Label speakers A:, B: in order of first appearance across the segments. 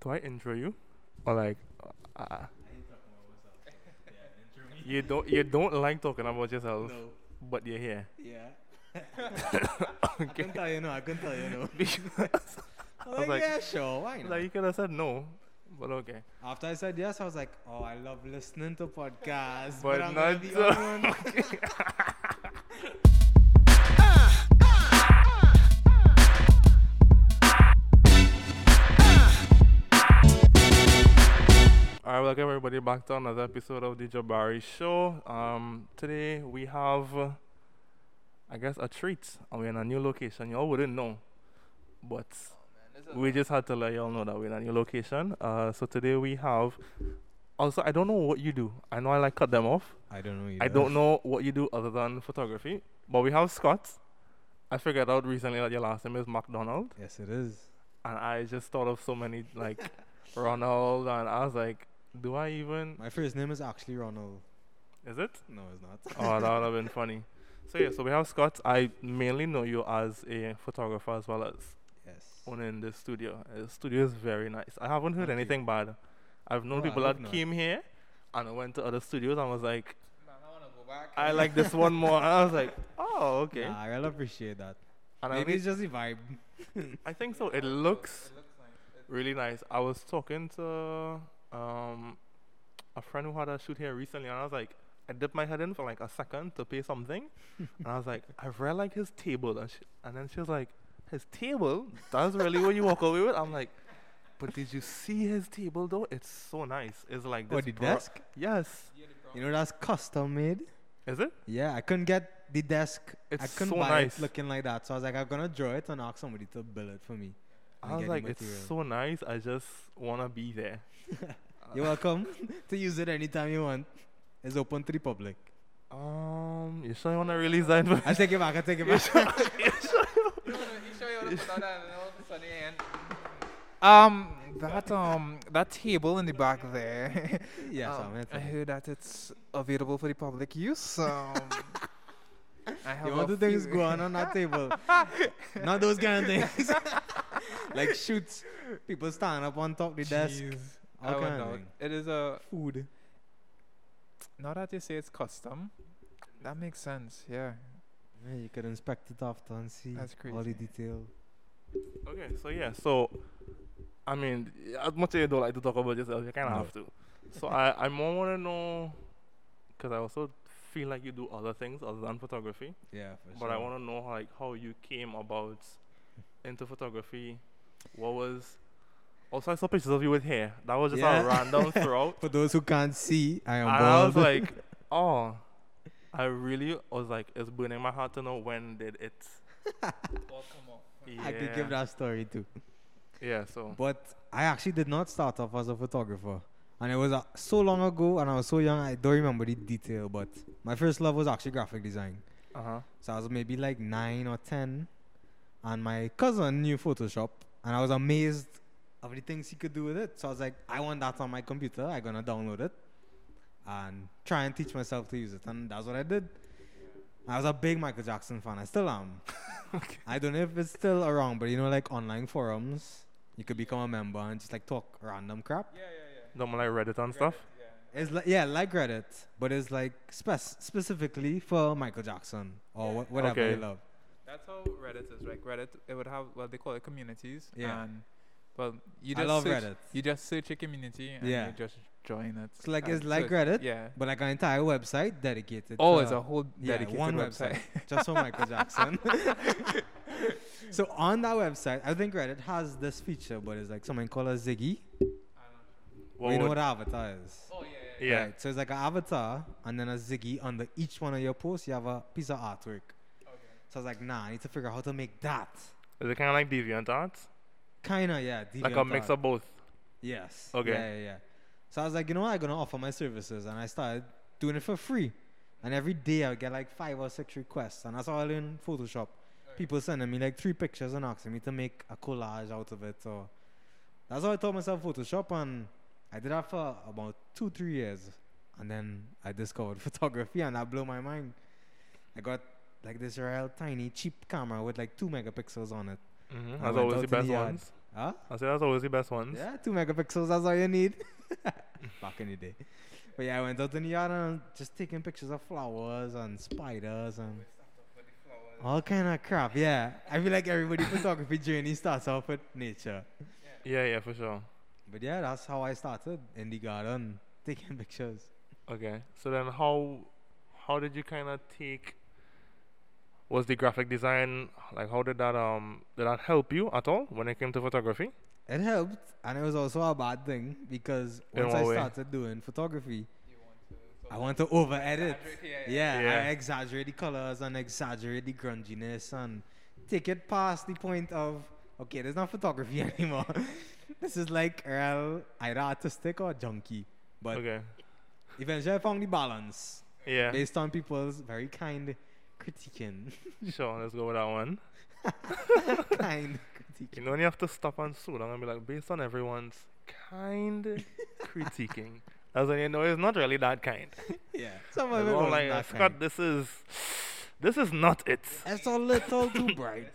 A: Do I intro you? Or like, uh, you don't you don't like talking about yourself,
B: No.
A: but you're here.
B: Yeah. I couldn't tell you no. I couldn't tell you no.
A: Because,
B: I
A: was
B: like,
A: like-
B: yeah, sure. Why not?
A: like you could have said no, but okay.
B: After I said yes, I was like, oh, I love listening to podcasts,
A: But
B: but, I'm
A: not
B: be
A: so-
B: on one.
A: welcome everybody back to another episode of the Jabari Show. Um, today we have, uh, I guess, a treat. And we're in a new location. Y'all wouldn't know, but we just had to let y'all know that we're in a new location. Uh, so today we have. Also, I don't know what you do. I know I like cut them off.
B: I don't know. Either.
A: I don't know what you do other than photography. But we have Scott. I figured out recently that your last name is McDonald,
B: Yes, it is.
A: and I just thought of so many like Ronald, and I was like, do I even?
B: My first name is actually Ronald.
A: Is it?
B: No, it's not.
A: Oh, that would have been funny. So yeah, so we have Scott. I mainly know you as a photographer as well as
B: yes.
A: owning the studio. Uh, The studio is very nice. I haven't heard
B: Thank you.
A: anything bad. I've known
B: Oh,
A: people that
B: not.
A: came here and I went to other studios and was like,
C: Man, I wanna go back.
A: I like this one more. And I was like, oh, okay.
B: Nah, I really appreciate that.
A: and I,
B: Maybe
A: mean,
B: it's just the vibe.
A: I think so. It looks
C: It looks nice.
A: Really nice. I was talking to um a friend who had a shoot here recently, and I was like, I dipped my head in for like a second to pay something, and I was like, I've read like his table, and she, and then she was like, his table? That's really what you walk away with? I'm like, but did you see his table though? It's so nice. It's like this
B: Oh, the
A: bro-
B: desk?
A: Yes.
C: yeah, the brown-
B: You know that's custom made.
A: Is it?
B: Yeah, I couldn't get the desk.
A: It's I
B: couldn't
A: so
B: buy
A: nice.
B: it looking like that. So I was like, I'm gonna draw it and ask somebody to build it for me.
A: I was like, it's so nice. I just wanna be there.
B: You're welcome to use it anytime you want. It's open to the public.
A: Um, you sure you wanna release that?
B: I take it back. I take it back.
C: You wanna- you sure you wanna put that little sunny end? Um, that um, that table in the back there.
B: yes,
C: um, I heard that it's available for the public use. Um, I have
B: You want the things
C: few-
B: go on on that table? Not those kind of things. like shoots. People standing up on top of the desk.
C: Jeez,
B: All
C: I
B: kind of thing.
C: It is a.
B: Food.
C: Now that you say it's custom, that makes sense. Yeah.
B: Yeah, you could inspect it after and see
C: That's
B: all the detail.
A: Okay, so yeah, so I mean, as much as you don't like to talk about yourself, you kind of
B: No.
A: have to. So I, I more want to know, because I also feel like you do other things other than photography,
B: Yeah, for
A: but I want to know like how you came about into photography. What was also I saw pictures of you with hair. That was just
B: Yeah.
A: a random throughout,
B: For those who can't see, I am
A: and
B: bald.
A: I was like, oh, I really was like, it's burning my heart to know when did it.
C: All come off.
A: Yeah,
B: I could give that story too.
A: Yeah, so
B: But I actually did not start off as a photographer. And it was uh, so long ago, and I was so young, I don't remember the detail. But my first love was actually graphic design.
A: uh huh.
B: So I was maybe like nine or ten, and my cousin knew Photoshop, and I was amazed of the things he could do with it. So I was like, I want that on my computer. I'm gonna download it and try and teach myself to use it, and that's what I did. I was a big Michael Jackson fan. I still am. I don't know if it's still around, but you know, like online forums, you could become a member and just like talk random crap.
C: Yeah, yeah, yeah.
A: Don't like Reddit and stuff.
C: Yeah.
B: It's like yeah, like Reddit, but it's like spec- specifically for Michael Jackson or wha- whatever
A: Okay.
B: you love.
C: That's how Reddit is. Like Reddit, it would have well, they call it communities.
B: Yeah.
C: And well, you
B: I
C: just
B: love
C: search,
B: Reddit.
C: You just search a community and
B: Yeah.
C: you just join it.
B: It's like
C: And
B: it's like
C: so
B: Reddit,
C: Yeah.
B: but like an entire website dedicated.
C: Oh,
B: to-
C: it's a whole
B: yeah,
C: dedicated
B: one
C: website.
B: just for Michael Jackson. so on that website, I think Reddit has this feature, but it's like something called a siggy.
A: What
B: you know what an avatar is?
C: Oh yeah,
A: Yeah.
B: Right, so it's like an avatar and then a siggy under each one of your posts. You have a piece of artwork.
C: Okay.
B: So I was like, nah, I need to figure out how to make that.
A: Is it kind of like DeviantArt?
B: Kinda, yeah.
A: Like a mix
B: DeviantArt.
A: of both.
B: Yes.
A: Okay.
B: Yeah, yeah, yeah. So I was like, you know what? I'm gonna offer my services, and I started doing it for free. And every day I would get like five or six requests, and that's how I learned Photoshop. People sending me like three pictures and asking me to make a collage out of it. So that's how I taught myself Photoshop, and I did that for about two, three years, and then I discovered photography, and that blew my mind. I got like this real tiny cheap camera with like two megapixels on it.
A: Mm-hmm. As always, the best
B: the
A: ones.
B: Huh?
A: I say that's always the best ones.
B: Yeah, two megapixels, that's all you need. Back in the day. But yeah, I went out in the yard and just taking pictures of flowers and spiders and all kind of crap. Yeah, I feel like everybody photography journey starts off with nature.
A: Yeah, yeah, for sure.
B: But yeah, that's how I started in the garden, taking pictures.
A: Okay. So then how how did you kind of take was the graphic design like how did that um did that help you at all when it came to photography?
B: It helped, and it was also a bad thing because
A: In
B: once I
A: way?
B: started doing photography, I want to over edit. Yeah,
A: Yeah.
B: I exaggerate the colors and exaggerate the grunginess and take it past the point of okay, there's not photography anymore. This is like real either artistic or junky. But
A: okay.
B: eventually I found the balance
A: Yeah.
B: based on people's very kind critiquing.
A: sure, let's go with that one.
B: kind
A: You
B: critiquing.
A: know when you have to stop and slow down and be like, based on everyone's kind critiquing. As when you know it's not really that kind.
B: Yeah. Some of it was
A: like,
B: not
A: Scott,
B: kind.
A: this is this is not it.
B: It's a little too bright.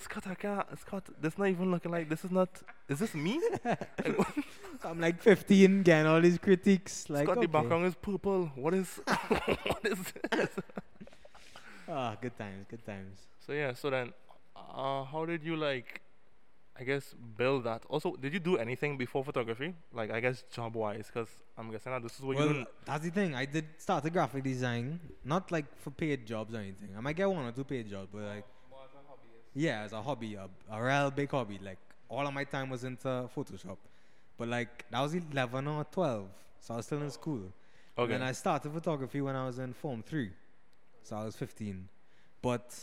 A: Scott, I can't. Scott, this not even looking like this is not. Is this me?
B: I'm like 15 getting all these critiques. Like,
A: Scott, the background is purple. What is what is this?
B: Ah, good times, good times.
A: So yeah. So then, uh, how did you like? I guess build that. Also, did you do anything before photography? Like I guess job wise, because I'm guessing that this is what
B: well,
A: you.
B: that's the thing. I did start a graphic design, not like for paid jobs or anything. I might get one or two paid jobs, but like, yeah, as a hobby, a, a real big hobby. Like all of my time was into Photoshop, but like that was 11 or 12, so I was still in school. And
A: Okay.
B: then I started photography when I was in Form 3. So I was 15. But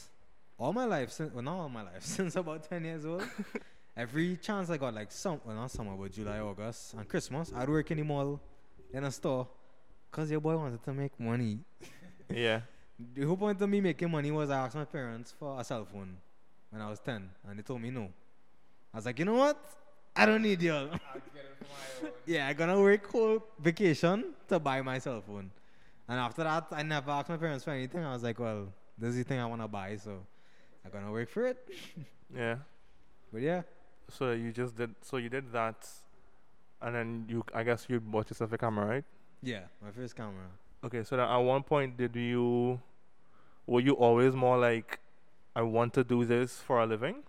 B: all my life, since, well, not all my life, since about 10 years old, every chance I got, like, some, well, not summer, but July, August, and Christmas, I'd work in the mall, in a store, because your boy wanted to make money.
A: yeah.
B: The whole point of me making money was I asked my parents for a cell phone when I was 10, and they told me no. I was like, you know what? I don't need y'all. yeah, I'm gonna work whole vacation to buy my cell phone. And after that, I never asked my parents for anything. I was like, well, this is the thing I wanna buy, so I'm gonna work for it.
A: Yeah.
B: But yeah,
A: So you just did. So you did that, and then you. I guess you bought yourself a camera, right?
B: yeah, my first camera.
A: Okay. So then at one point, did you? Were you always more like, I want to do this for a living?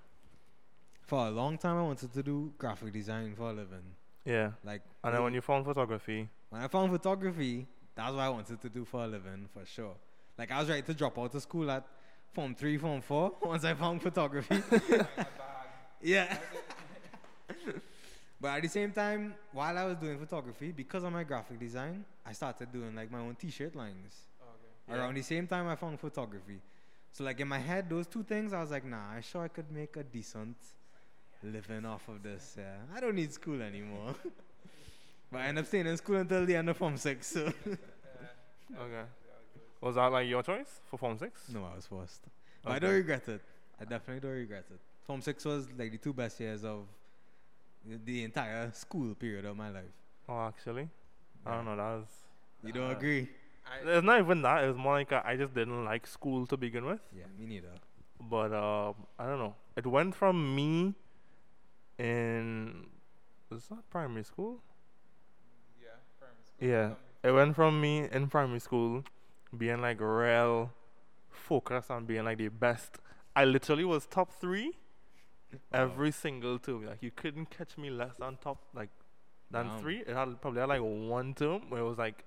B: For a long time, I wanted to do graphic design for a living.
A: Yeah.
B: Like,
A: And then when you found photography,
B: when I found photography, that's what I wanted to do for a living, for sure. Like, I was ready to drop out of school at Form 3, Form 4, once I found photography. yeah. but at the same time, while I was doing photography, because of my graphic design, I started doing like my own t-shirt lines. Around the same time I found photography. So like in my head, those two things, I was like, nah, I sure I could make a decent living off of this. Yeah, I don't need school anymore. but I end up staying in school until the end of Form 6, so.
A: okay. Was that like your choice for Form Six?
B: no, I was forced. But I don't regret it. I definitely don't regret it. Form 6 was like the two best years of the- entire school period of my life.
A: Oh, actually, I don't know. That was.
B: You don't
A: Uh,
B: agree?
A: It's not even that. It was more like uh, I just didn't like school to begin with.
B: Yeah, me neither.
A: But uh, I don't know. It went from me in was that primary school? Yeah. Yeah. It went from me in primary school being like real focused on being like the best. I literally was top three every single term. Like you couldn't catch me less than top like than
B: Wow.
A: three. It had probably had like one term where it was like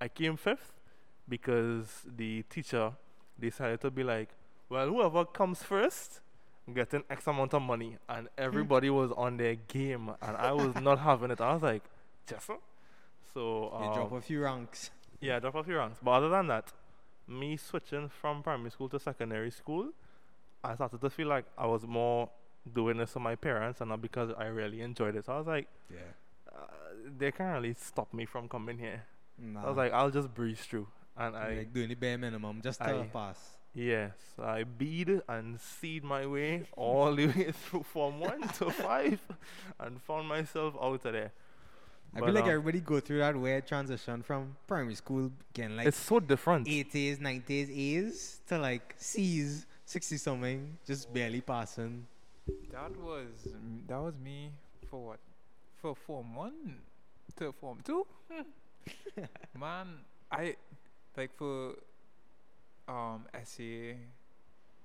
A: I came fifth because the teacher decided to be like, well, whoever comes first getting X amount of money, and everybody was on their game, and I was not having it. I was like, Jessa. So
B: You
A: um,
B: drop a few ranks.
A: yeah, drop a few ranks. But other than that, me switching from primary school to secondary school, I started to feel like I was more doing this for my parents and not because I really enjoyed it. So I was like,
B: Yeah.
A: uh, they can't really stop me from coming here.
B: Nah.
A: I was like, I'll just breeze through. And I,
B: like doing the bare minimum just to
A: I-
B: pass.
A: yes, I bead and seed my way all the way through Form 1 to 5 and found myself out of there.
B: I
A: But,
B: feel like
A: um,
B: everybody go through that weird transition from primary school getting like
A: it's so different.
B: 80s, 90s A's to like C's, 60 something, just barely passing.
C: That was that was me for what? For form one to form two. Man, I like for um essay.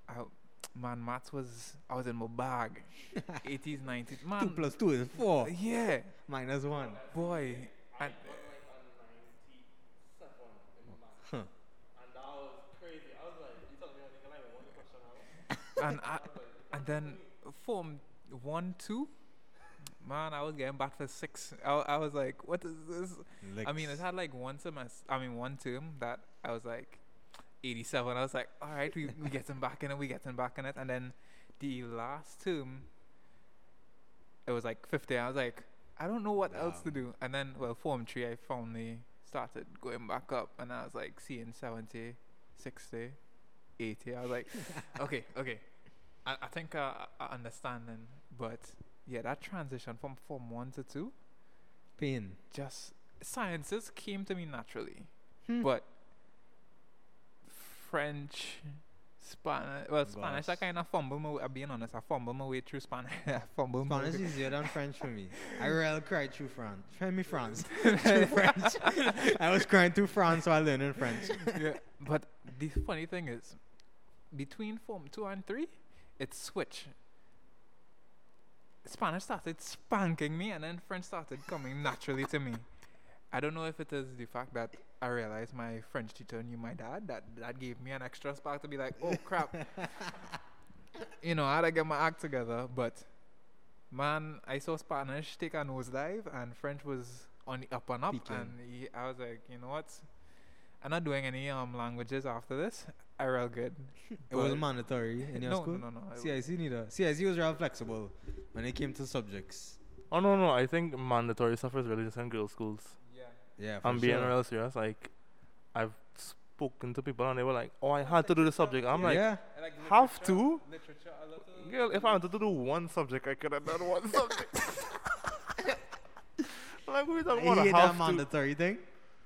C: I, man, maths was I was in my bag. 80s, 90s.
B: Two
C: Man,
B: plus two is four.
C: yeah,
B: Minus one.
C: boy. And,
B: Huh.
C: and I, and then form one, two. Man, I was getting back for six. I, I was like, what is this? I mean, it had like one semester. I mean, one term that I was like 87. I was like, all right, we we getting back in it. We getting back in it. And then the last term, it was like 50. I was like, I don't know what else to do. And then, well, form three, I finally started going back up, and I was like seeing 70, 60, 80. I was like, okay, okay. I, I think uh, I understand then. But yeah, that transition from form one to two
B: Pain.
C: just sciences came to me naturally,
B: Hmm.
C: but French, Spanish, well, Spanish, I kind of fumble my way, I'm being honest, I fumble my way through Spanish. I fumble my
B: Spanish
C: way.
B: is easier than French for me. I really cried through France. Try me France. through French. I was crying through France while learning French.
C: yeah, but the funny thing is, between form two and three, it switched. Spanish started spanking me, and then French started coming naturally to me. I don't know if it is the fact that I realized my French teacher knew my dad. That that gave me an extra spark to be like, oh crap. you know, I had to get my act together. But man, I saw Spanish take a nosedive, and French was on the up and up. And he, I was like, you know what? I'm not doing any um languages after this. I real good.
B: It wasn't mandatory in your
C: no,
B: school?
C: no, no, no. I-
B: CIC neither. CIC was real flexible when it came to subjects.
A: Oh no no, I think mandatory stuff is really just in girls' schools.
C: Yeah.
B: Yeah, for
A: I'm being
B: sure.
A: real serious. Like, I've spoken to people and they were like, "Oh, I had to do the subject." I'm like,
B: yeah.
C: Like
A: Have to?
C: Literature
A: "Girl, if I wanted to do one subject, I could have done one subject." like, we don't
B: I
A: want to
B: that
A: have to.
B: mandatory thing.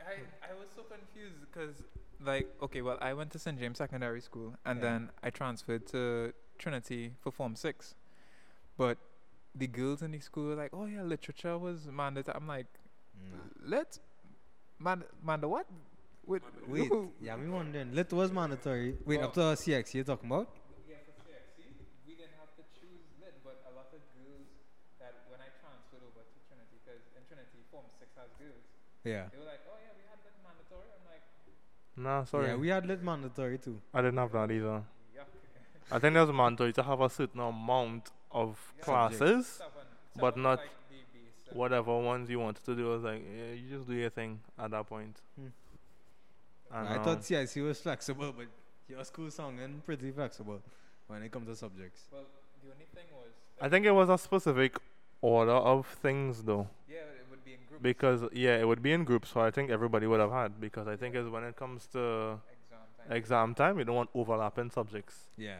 C: I, I was so confused because, like, okay, well, I went to St. James Secondary School and
B: Yeah.
C: then I transferred to Trinity for Form 6. But the girls in the school were like, oh, yeah, literature was mandatory. I'm like, let man, man, the what? Wait,
B: Wait,
C: who-
B: yeah, me wondering. Lit was mandatory. Wait, up oh. to CX you're talking about?
C: Yeah, for CXC, we didn't have to choose lit, but a lot of girls that when I transferred over to Trinity, because in Trinity, Form 6 has girls,
B: Yeah.
C: they were like, oh, yeah, we had lit mandatory. I'm like,
A: Nah, sorry,
B: Yeah, we had lit mandatory too.
A: I didn't have that either.
C: yuck.
A: I think there's mandatory to have a certain amount of
C: Yeah.
A: classes.
C: Seven,
A: But not
C: like the base,
A: Whatever ones you wanted to do, I was like, yeah, you just do your thing at that point.
B: Hmm.
A: And,
B: I
A: um,
B: thought CIC was flexible, but your school sounding pretty flexible when it comes to subjects.
C: Well, the only thing was,
A: I think it was a specific order of things though.
C: yeah, it would be in groups.
A: Because yeah, it would be in groups, so I think everybody would have had. Because I think is when it comes to
C: exam time.
A: exam time, you don't want overlapping subjects.
B: Yeah.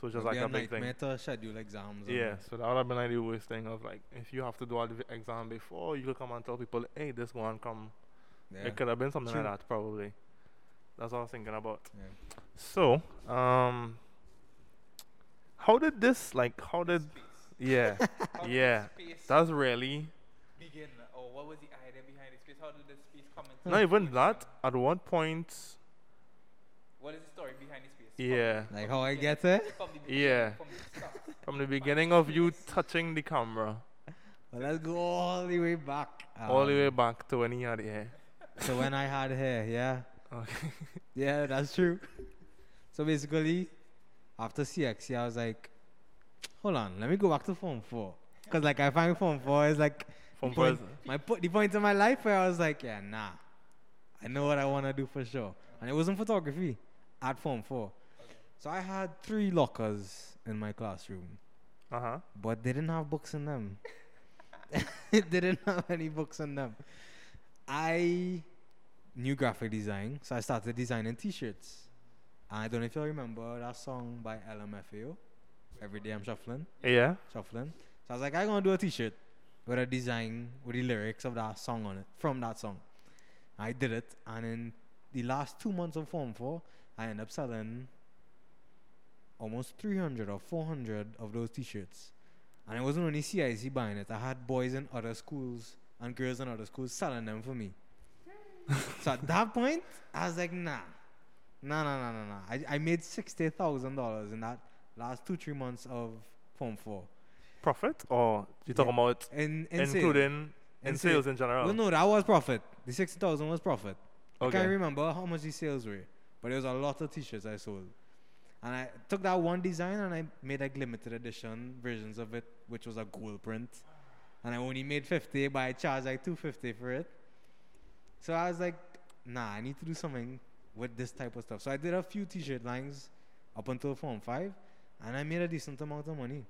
A: So just like
B: be
A: a big thing.
B: nightmare to schedule exams. and-
A: Yeah, so that would have been like the worst thing of like if you have to do all the exam before, you could come and tell people, hey, this one come.
B: Yeah.
A: It could have been something
B: True.
A: like that probably. That's what I was thinking about.
B: yeah.
A: So, um, how did this like? How did? Yeah, yeah.
C: space
A: that's really
C: begin, or what was the idea behind the space? How did the space come into
A: not even that. At one point,
C: What is the story behind this piece?
A: Yeah.
B: Like how I get it?
C: From the
A: Yeah.
C: From the
A: from the beginning of you touching the camera,
B: Well, let's go all the way back.
A: all the
B: Um,
A: way back to when he had hair.
B: So when I had hair, yeah.
A: Okay.
B: Yeah, that's true. So basically, after CXC, I was like, hold on, let me go back to Form 4. Because, like, I find Form 4 is like
A: From
B: point, my po- the point in my life where I was like, yeah, nah. I know what I want to do for sure. And it wasn't photography at Form 4. So I had three lockers in my classroom,
A: uh huh.
B: but they didn't have books in them. they didn't have any books in them. I knew graphic design, so I started designing T-shirts. I don't know if you remember that song by LMFAO, Every Day I'm Shuffling,
A: Yeah.
B: Shuffling. So I was like, I'm gonna do a T-shirt with a design with the lyrics of that song on it, from that song. I did it, and in the last two months of Form 4, I ended up selling almost 300 or 400 of those t-shirts. And it wasn't only CIC buying it. I had boys in other schools and girls in other schools selling them for me. so at that point, I was like, nah. Nah, nah, nah, nah, nah. I, I made $60,000 in that last two, three months of Form 4.
A: Profit or you talking
B: Yeah.
A: about
B: In, in
A: including in,
B: In
A: sales in general?
B: Well, no, that was profit. The 60000 was profit. I
A: okay.
B: can't remember how much the sales were, but it was a lot of t-shirts I sold. And I took that one design and I made like limited edition versions of it, which was a gold print. And I only made 50, but I charged like 250 for it. So I was like, nah, I need to do something with this type of stuff. So I did a few t-shirt lines up until Form 5, and I made a decent amount of money.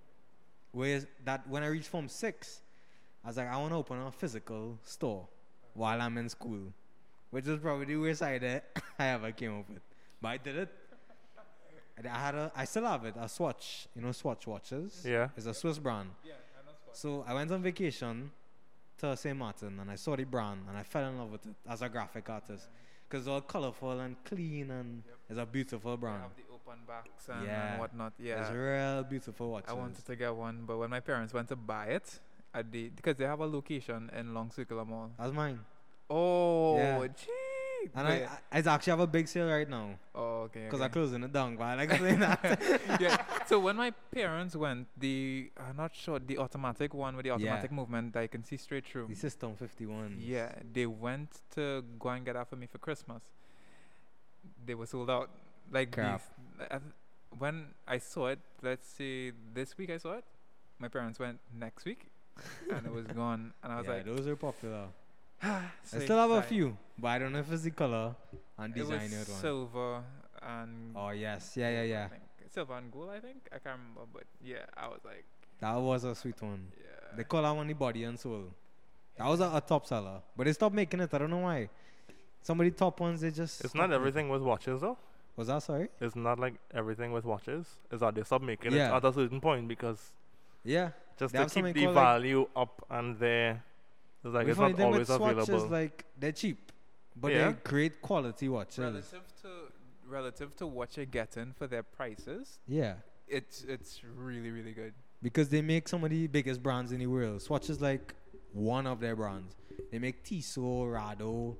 B: Whereas that when I reached Form 6, I was like, I want to open a physical store while I'm in school which is probably the worst idea I ever came up with. But I did it. And I had a, I still have it, a Swatch, you know, Swatch watches.
A: Yeah.
B: It's a Swiss brand. So I went on vacation to St. Martin and I saw the brand and I fell in love with it as a graphic artist. Because it's all colorful and clean and it's a beautiful
C: They
B: brand.
C: Have the open backs and,
B: Yeah.
C: and whatnot. Yeah, it's
B: real beautiful watches.
C: I wanted to get one, but when my parents went to buy it, at the because they have a location in Long Circular Mall.
B: That's mine.
C: Oh,
B: Yeah.
C: gee.
B: And I, I, I actually have a big sale right now
C: oh, okay.
B: because
C: okay.
B: I'm closing it down. But I like saying that.
C: yeah. So when my parents went, the I'm not sure the automatic one with the
B: Yeah.
C: automatic movement that I can see straight through.
B: the Sistem51.
C: Yeah, they went to go and get that for me for Christmas. They were sold out. Like
B: Crap.
C: These- I when I saw it, let's see, this week I saw it. My parents went next week, and it was gone. And I was
B: yeah,
C: like,
B: those are popular.
C: so
B: I still have a few, but I don't know if it's the color and
C: It was
B: it one.
C: silver and
B: Oh yes, yeah, yeah, yeah.
C: think. Silver and gold, I think. I can't remember, but yeah, I was like,
B: That was a sweet one.
C: yeah.
B: They call that one the body and soul. That was a, a top seller, but they stopped making it. I don't know why. Somebody top ones they just.
A: It's not everything with watches though.
B: Was that sorry?
A: It's not like everything with watches. Is that they stop making it at a certain point because
B: Yeah.
A: just
B: They
A: to keep the
B: called, like-
A: value up and there. It's like
B: we
A: it's
B: find
A: not
B: them
A: always
B: with swatches
A: available.
B: like they're cheap, but
A: Yeah.
B: they're great quality watches.
C: relative to relative to what you're getting for their prices,
B: Yeah.
C: it's it's really really good.
B: because they make some of the biggest brands in the world. Swatch is like one of their brands. They make Tissot, Rado,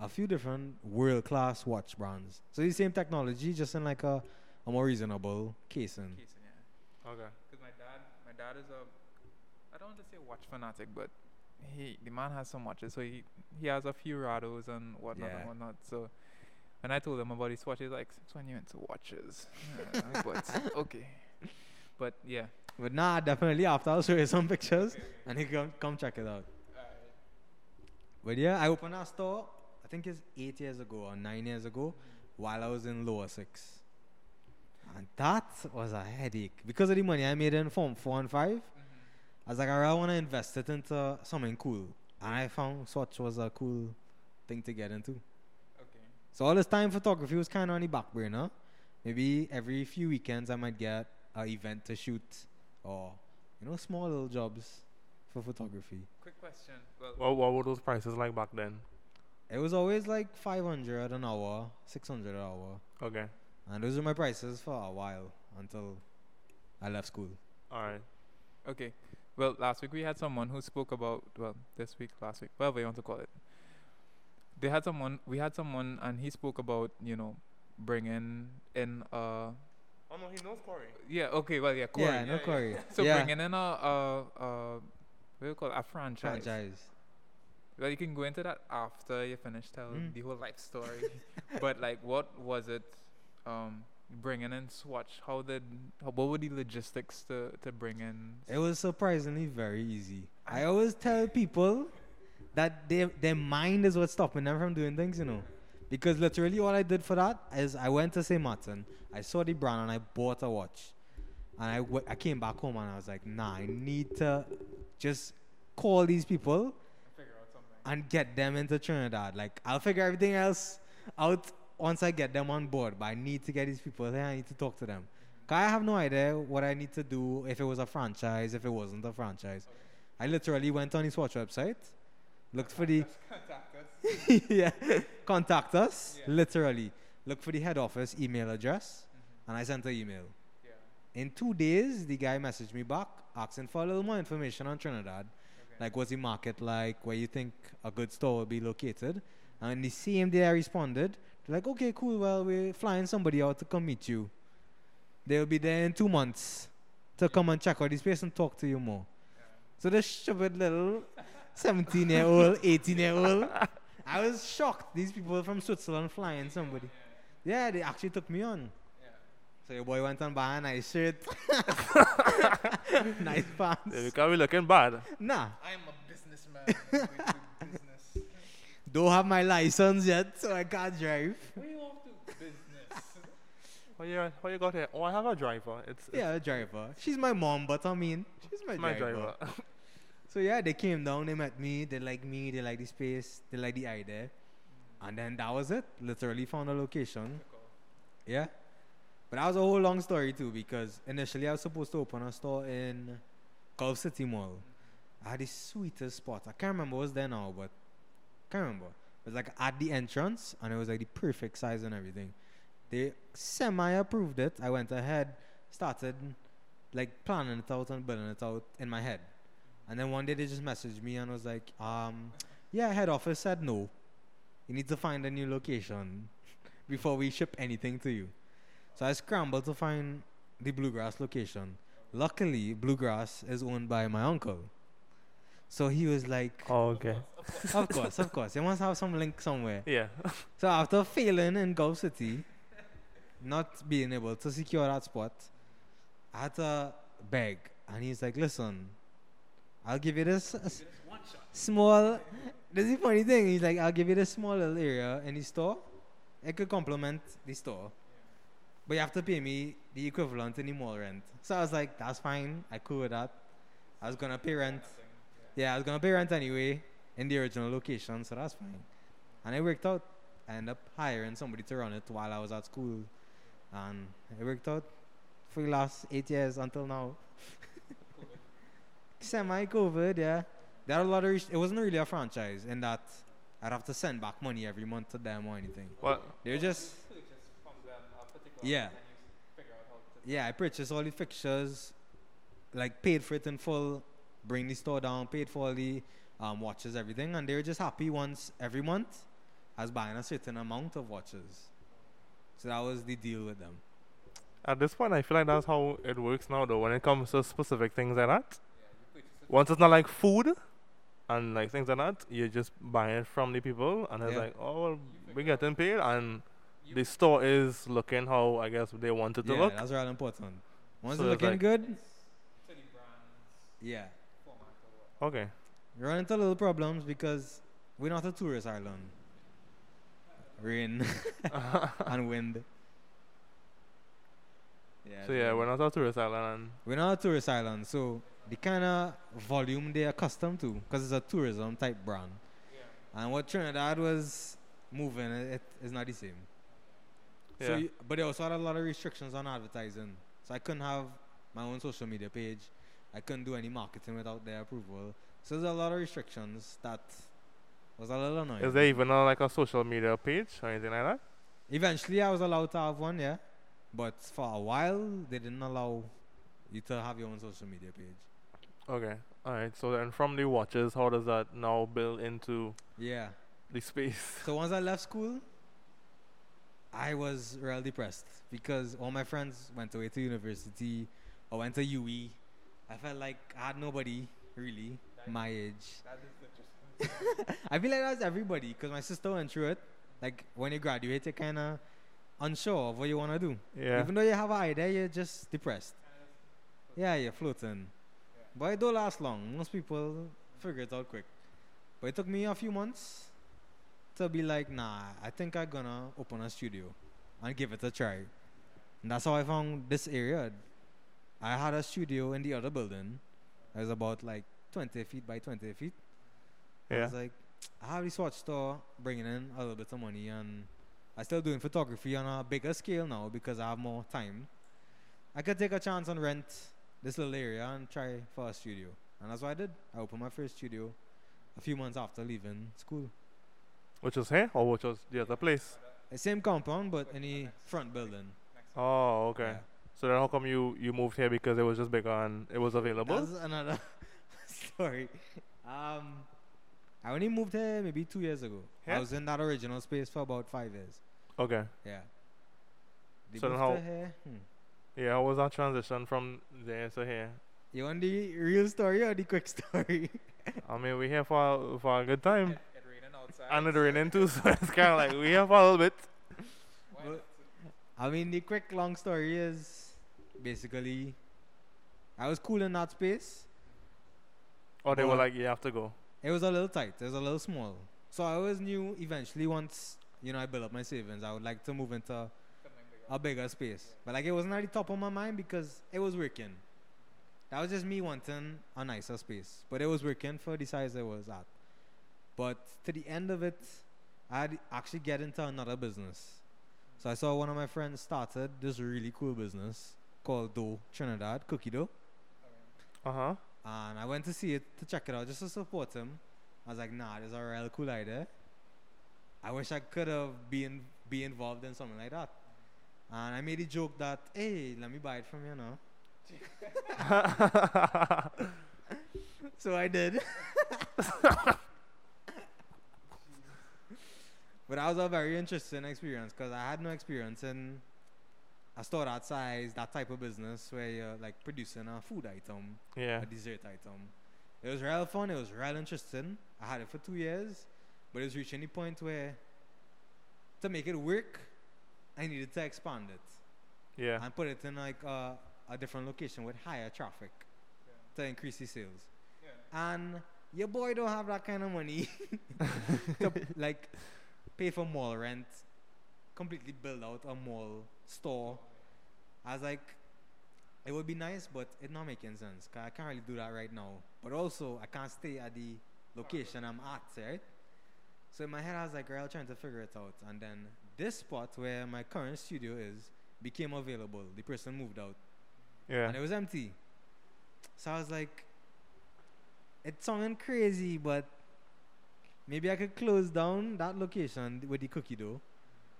B: a few different world class watch brands. So the same technology, just in like a, a more reasonable casing.
C: Casing, yeah.
A: okay.
C: Because my dad, my dad is a, I don't want to say watch fanatic, but he the man has some watches, so he he has a few Rados and whatnot
B: Yeah.
C: and whatnot. So when I told him about his watch, he's like, "Since when you into watches?" Yeah, but okay, but yeah.
B: But nah, definitely after I'll show you some pictures and you can come check it out. But yeah, I opened that store. I think it's eight years ago or nine years ago, while I was in lower six. And that was a headache because of the money I made in form four and 5 I was like, I really want to invest it into something cool, and I found Swatch was a cool thing to get into.
C: Okay.
B: So all this time photography was kind of on the back burner. Maybe every few weekends I might get an event to shoot, or you know, small little jobs for photography.
C: Quick question. Well,
A: What, what were those prices like back then?
B: It was always like 500 an hour, 600 an hour.
A: Okay.
B: And those were my prices for a while until I left school.
A: All right.
C: okay. Well, last week we had someone who spoke about. Well, this week, last week, whatever you want to call it. They had someone. We had someone, and he spoke about you know bringing in uh
A: Oh no, he knows Corey.
C: yeah okay well yeah Corey.
B: yeah, no Corey.
C: So
B: yeah.
C: bringing in a a, a what do you call it? a franchise.
B: franchise.
C: Well, you can go into that after you finish telling
B: Mm.
C: the whole life story. but like, what was it? Um, bringing in Swatch. How did? How, what were the logistics to to bring in?
B: It was surprisingly very easy. I always tell people that their their mind is what's stopping them from doing things, you know. Because literally all I did for that is I went to St. Martin, I saw the brand and I bought a watch. And I, w- I came back home and I was like, nah, I need to just call these people
C: Figure out something.
B: And get them into Trinidad. Like I'll figure everything else out once I get them on board. But I need to get these people there. I need to talk to them. 'Cause I have no idea what I need to do if it was a franchise, if it wasn't a franchise. I literally went on his watch website, looked for the yeah, contact us.
C: Yeah.
B: Literally, look for the head office email address, mm-hmm. and I sent an email.
C: Yeah.
B: in two days, the guy messaged me back asking for a little more information on Trinidad. Like, what's the market like? Where you think a good store will be located? And the same day I responded, they're like, okay, cool. Well, we're flying somebody out to come meet you. They'll be there in two months to come and check out this place and talk to you more. So this stupid little 17 year old, 18 year old, I was shocked. These people from Switzerland flying somebody. Yeah, they actually took me on. So your boy went on buy a nice shirt, nice pants.
A: Yeah, because we looking bad.
B: Nah,
C: I'm a businessman. I'm going to business.
B: don't have my license yet, so I can't drive.
C: Where you off to? Business.
A: What you, how you got here? Oh, I have a driver. It's, it's
B: Yeah, a driver. She's my mom, but I mean, she's my,
A: my
B: driver.
A: driver.
B: So yeah, they came down, they met me, they like me, they like the space, they like the idea. And then that was it. Literally found a location. Yeah. But that was a whole long story too because initially I was supposed to open a store in Gulf City Mall. I had the sweetest spot. I can't remember what was there now, but I can't remember. It was like at the entrance and it was like the perfect size and everything. They semi approved it. I went ahead, started like planning it out and building it out in my head. And then one day they just messaged me and was like, um, yeah, head office said no. You need to find a new location before we ship anything to you. So I scrambled to find the Bluegrass location. Luckily, Bluegrass is owned by my uncle. So he was like,
A: oh, okay.
B: of course, of course. He must have some link somewhere.
A: Yeah.
B: So after failing in Gulf City, not being able to secure that spot, I had to beg. And he's like, listen, I'll give you this small. This is the funny thing. He's like, I'll give you this small little area in the store. It could complement the store. But you have to pay me the equivalent in the mall rent. So I was like, that's fine. I cool with that. I was to pay rent. Yeah, I was to pay rent anyway in the original location. So that's fine. And it worked out. I ended up hiring somebody to run it while I was at school. And it worked out for the last eight years until now. Semi COVID, yeah. There are a lot of, res- it wasn't really a franchise in that I'd have to send back money every month to them or anything.
A: What?
B: They were just, Yeah. yeah, I purchased all the fixtures, like paid for it in full, bring the store down, paid for all the um, watches, everything, and they were just happy once every month I was buying a certain amount of watches. So that was the deal with them.
A: At this point, I feel like that's how it works now, though, when it comes to specific things like that. Once it's not like food and like things like that, you just buy it from the people, and it's
B: Yeah.
A: like, oh, well, we're getting paid, and the store is looking how I guess they want it to
B: yeah,
A: look.
B: that's real important. Once
A: So
B: it's
A: it's
B: looking
A: like-
B: good, yeah.
A: Okay.
B: We run into little problems because we're not a tourist island. Rain and wind. Yeah,
A: So yeah, we're not a tourist island.
B: We're not a tourist island, so the kind of volume they're accustomed to, because it's a tourism type brand. And what Trinidad was moving, it, it is not the same. So, you, but they also had a lot of restrictions on advertising. So I couldn't have my own social media page. I couldn't do any marketing without their approval. So there's a lot of restrictions that was a little annoying.
A: Is there even a, like a social media page or anything like that?
B: Eventually, I was allowed to have one, yeah. But for a while, they didn't allow you to have your own social media page.
A: Okay. All right. So then, from the watches, how does that now build into
B: Yeah.
A: the space?
B: So once I left school, I was real depressed because all my friends went away to university or went to UWI. I felt like I had nobody really my age. I feel like that's everybody because my sister went through it. Like when you graduate, you're kind of unsure of what you want to do.
A: Yeah.
B: Even though you have an idea, you're just depressed. Yeah, you're floating. But it don't last long. Most people figure it out quick. But it took me a few months to be like, nah, I think I'm gonna open a studio and give it a try. And that's how I found this area. I had a studio in the other building. It was about like 20 feet by 20 feet.
A: Yeah.
B: I was like, I have this watch store bringing in a little bit of money, and I still doing photography on a bigger scale now because I have more time. I could take a chance on rent this little area and try for a studio, and that's what I did. I opened my first studio a few months after leaving school.
A: Which was here or which was the other place?
B: The same compound, but any front building.
A: Oh, okay.
B: Yeah.
A: So then how come you you moved here because it was just bigger and it was available?
B: That's another story. Um, I only moved here maybe two years ago.
A: Yeah?
B: I was in that original space for about five years.
A: Okay.
B: Yeah. They
A: So then how-
B: here. Hmm.
A: Yeah, how was that transition from there to here?
B: You want the real story or the quick story?
A: I mean, we here for for a good time,
C: It, it raining outside.
A: and too, so it's kind of like we have a little bit.
B: But- I mean, the quick long story is basically, I was cool in that space.
A: Or they were like, you have to go.
B: It was a little tight. It was a little small. So I always knew eventually once you know I build up my savings, I would like to move into
C: bigger.
B: a bigger space. But like it wasn't at the top of my mind because it was working. That was just me wanting a nicer space. But it was working for the size it was at. But to the end of it, I had actually get into another business. So I saw one of my friends started this really cool business called Dough Trinidad, Cookie Dough.
A: Uh huh.
B: And I went to see it to check it out just to support him. I was like, nah, this is a real cool idea. I wish I could have been be involved in something like that. And I made a joke that, hey, let me buy it from you now. So I did. but that was a very interesting experience because I had no experience in a store that size, that type of business where you're like producing a food item
A: yeah.
B: a dessert item. It was real fun. It was real interesting. I had it for two years, but it was reaching the point where to make it work, I needed to expand it
A: Yeah.
B: and put it in like uh, a different location with higher traffic to increase the sales.
C: Yeah.
B: And your boy don't have that kind of money to like pay for mall rent, completely build out a mall store. I was like, it would be nice, but it not making sense. 'cause I can't really do that right now. But also, I can't stay at the location I'm at, right? So in my head, I was like, real trying to figure it out. And then this spot where my current studio is became available. The person moved out
A: Yeah.
B: and it was empty. So I was like, "It's sounded crazy, but maybe I could close down that location with the cookie dough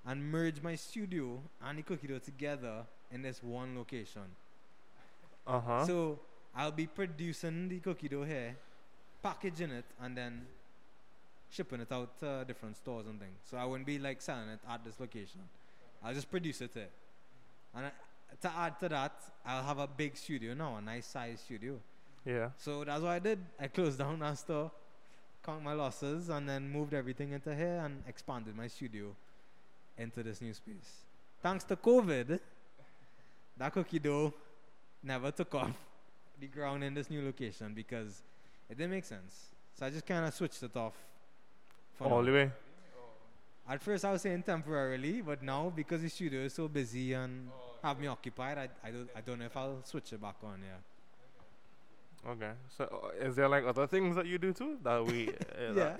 B: and merge my studio and the cookie dough together in this one location.
A: Uh huh.
B: So I'll be producing the cookie dough here, packaging it, and then shipping it out to different stores and things. So I wouldn't be like selling it at this location. I'll just produce it here. And I, to add to that, I'll have a big studio now, a nice size studio.
A: yeah.
B: So that's what I did. I closed down that store, count my losses, and then moved everything into here and expanded my studio into this new space. Thanks to COVID, that cookie dough never took off the ground in this new location because it didn't make sense. So I just kind of switched it off. for
A: All
B: now.
A: the way.
B: At first, I was saying temporarily, but now because the studio is so busy and oh, have me occupied, I, I don't I don't know if I'll switch it back on. Yeah.
A: Okay. So uh, is there like other things that you do too that we? Uh,
B: Yeah.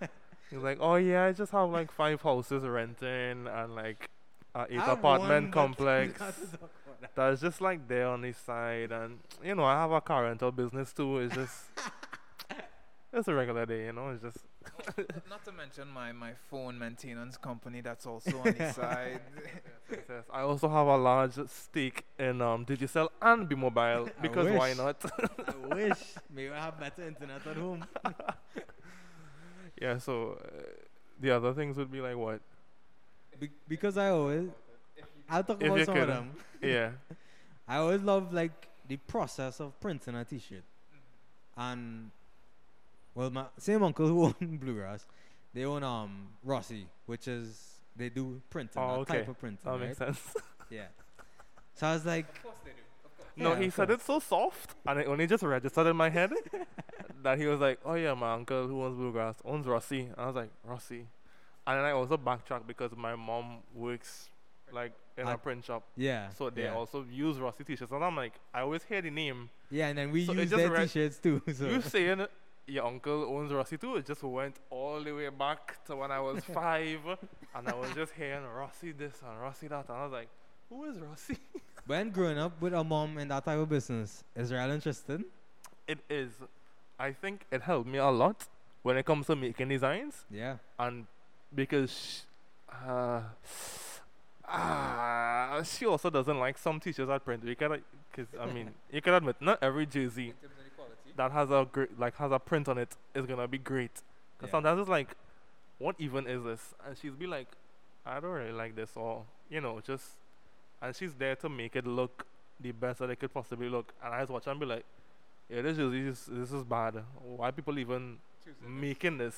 A: that- He's like, oh yeah, I just have like five houses renting and like a eight
B: I
A: apartment
B: one, but we
A: complex.
B: don't have to talk about that.
A: That's just like there on the side, and you know I have a car rental business too. It's just it's a regular day, you know. It's just
C: Not to mention my, my phone maintenance company that's also on the side.
A: Yes, yes. I also have a large stake in um, Digicel and B Mobile because why not?
B: I wish maybe I have better internet at home.
A: yeah. So uh, the other things would be like what?
B: Be- because I always, I'll talk
A: If
B: about some
A: could.
B: of them.
A: Yeah.
B: I always love like the process of printing a T-shirt, and well, my same uncle who own Bluegrass, they own um Rossi, which is they do printing,
A: Oh,
B: that type of printing,
A: That
B: right?
A: makes sense.
B: Yeah. So I was like,
C: of course they do. Course.
A: no,
B: Yeah,
A: he said
B: course.
A: it so soft, and it only just registered in my head that he was like, "Oh yeah, my uncle who owns Bluegrass owns Rossi." And I was like, "Rossi," and then I also backtracked because my mom works like in a print shop,
B: yeah.
A: so they
B: yeah.
A: also use Rossi t-shirts, and I'm like, I always hear the name.
B: Yeah, and then we
A: So
B: use
A: just
B: their
A: re-
B: T-shirts too. So
A: You saying your uncle owns Rossi too? It just went all the way back to when I was five, and I was just hearing Rossi this and Rossi that, and I was like, "Who is Rossi?"
B: when growing up with a mom in that type of business is real interesting.
A: It is. I think it helped me a lot when it comes to making designs,
B: Yeah.
A: and because sh- uh, Ah, she also doesn't like some teachers at print. You gotta, cause I mean, you can admit not every jersey
C: In
A: that has a great, like has a print on it is gonna be great. Cause
B: Yeah.
A: sometimes it's like, what even is this? And she's be like, I don't really like this, or you know, just, and she's there to make it look the best that it could possibly look. And I just watch and be like, yeah, this is this is bad. Why people even
C: Choosing this.
A: making this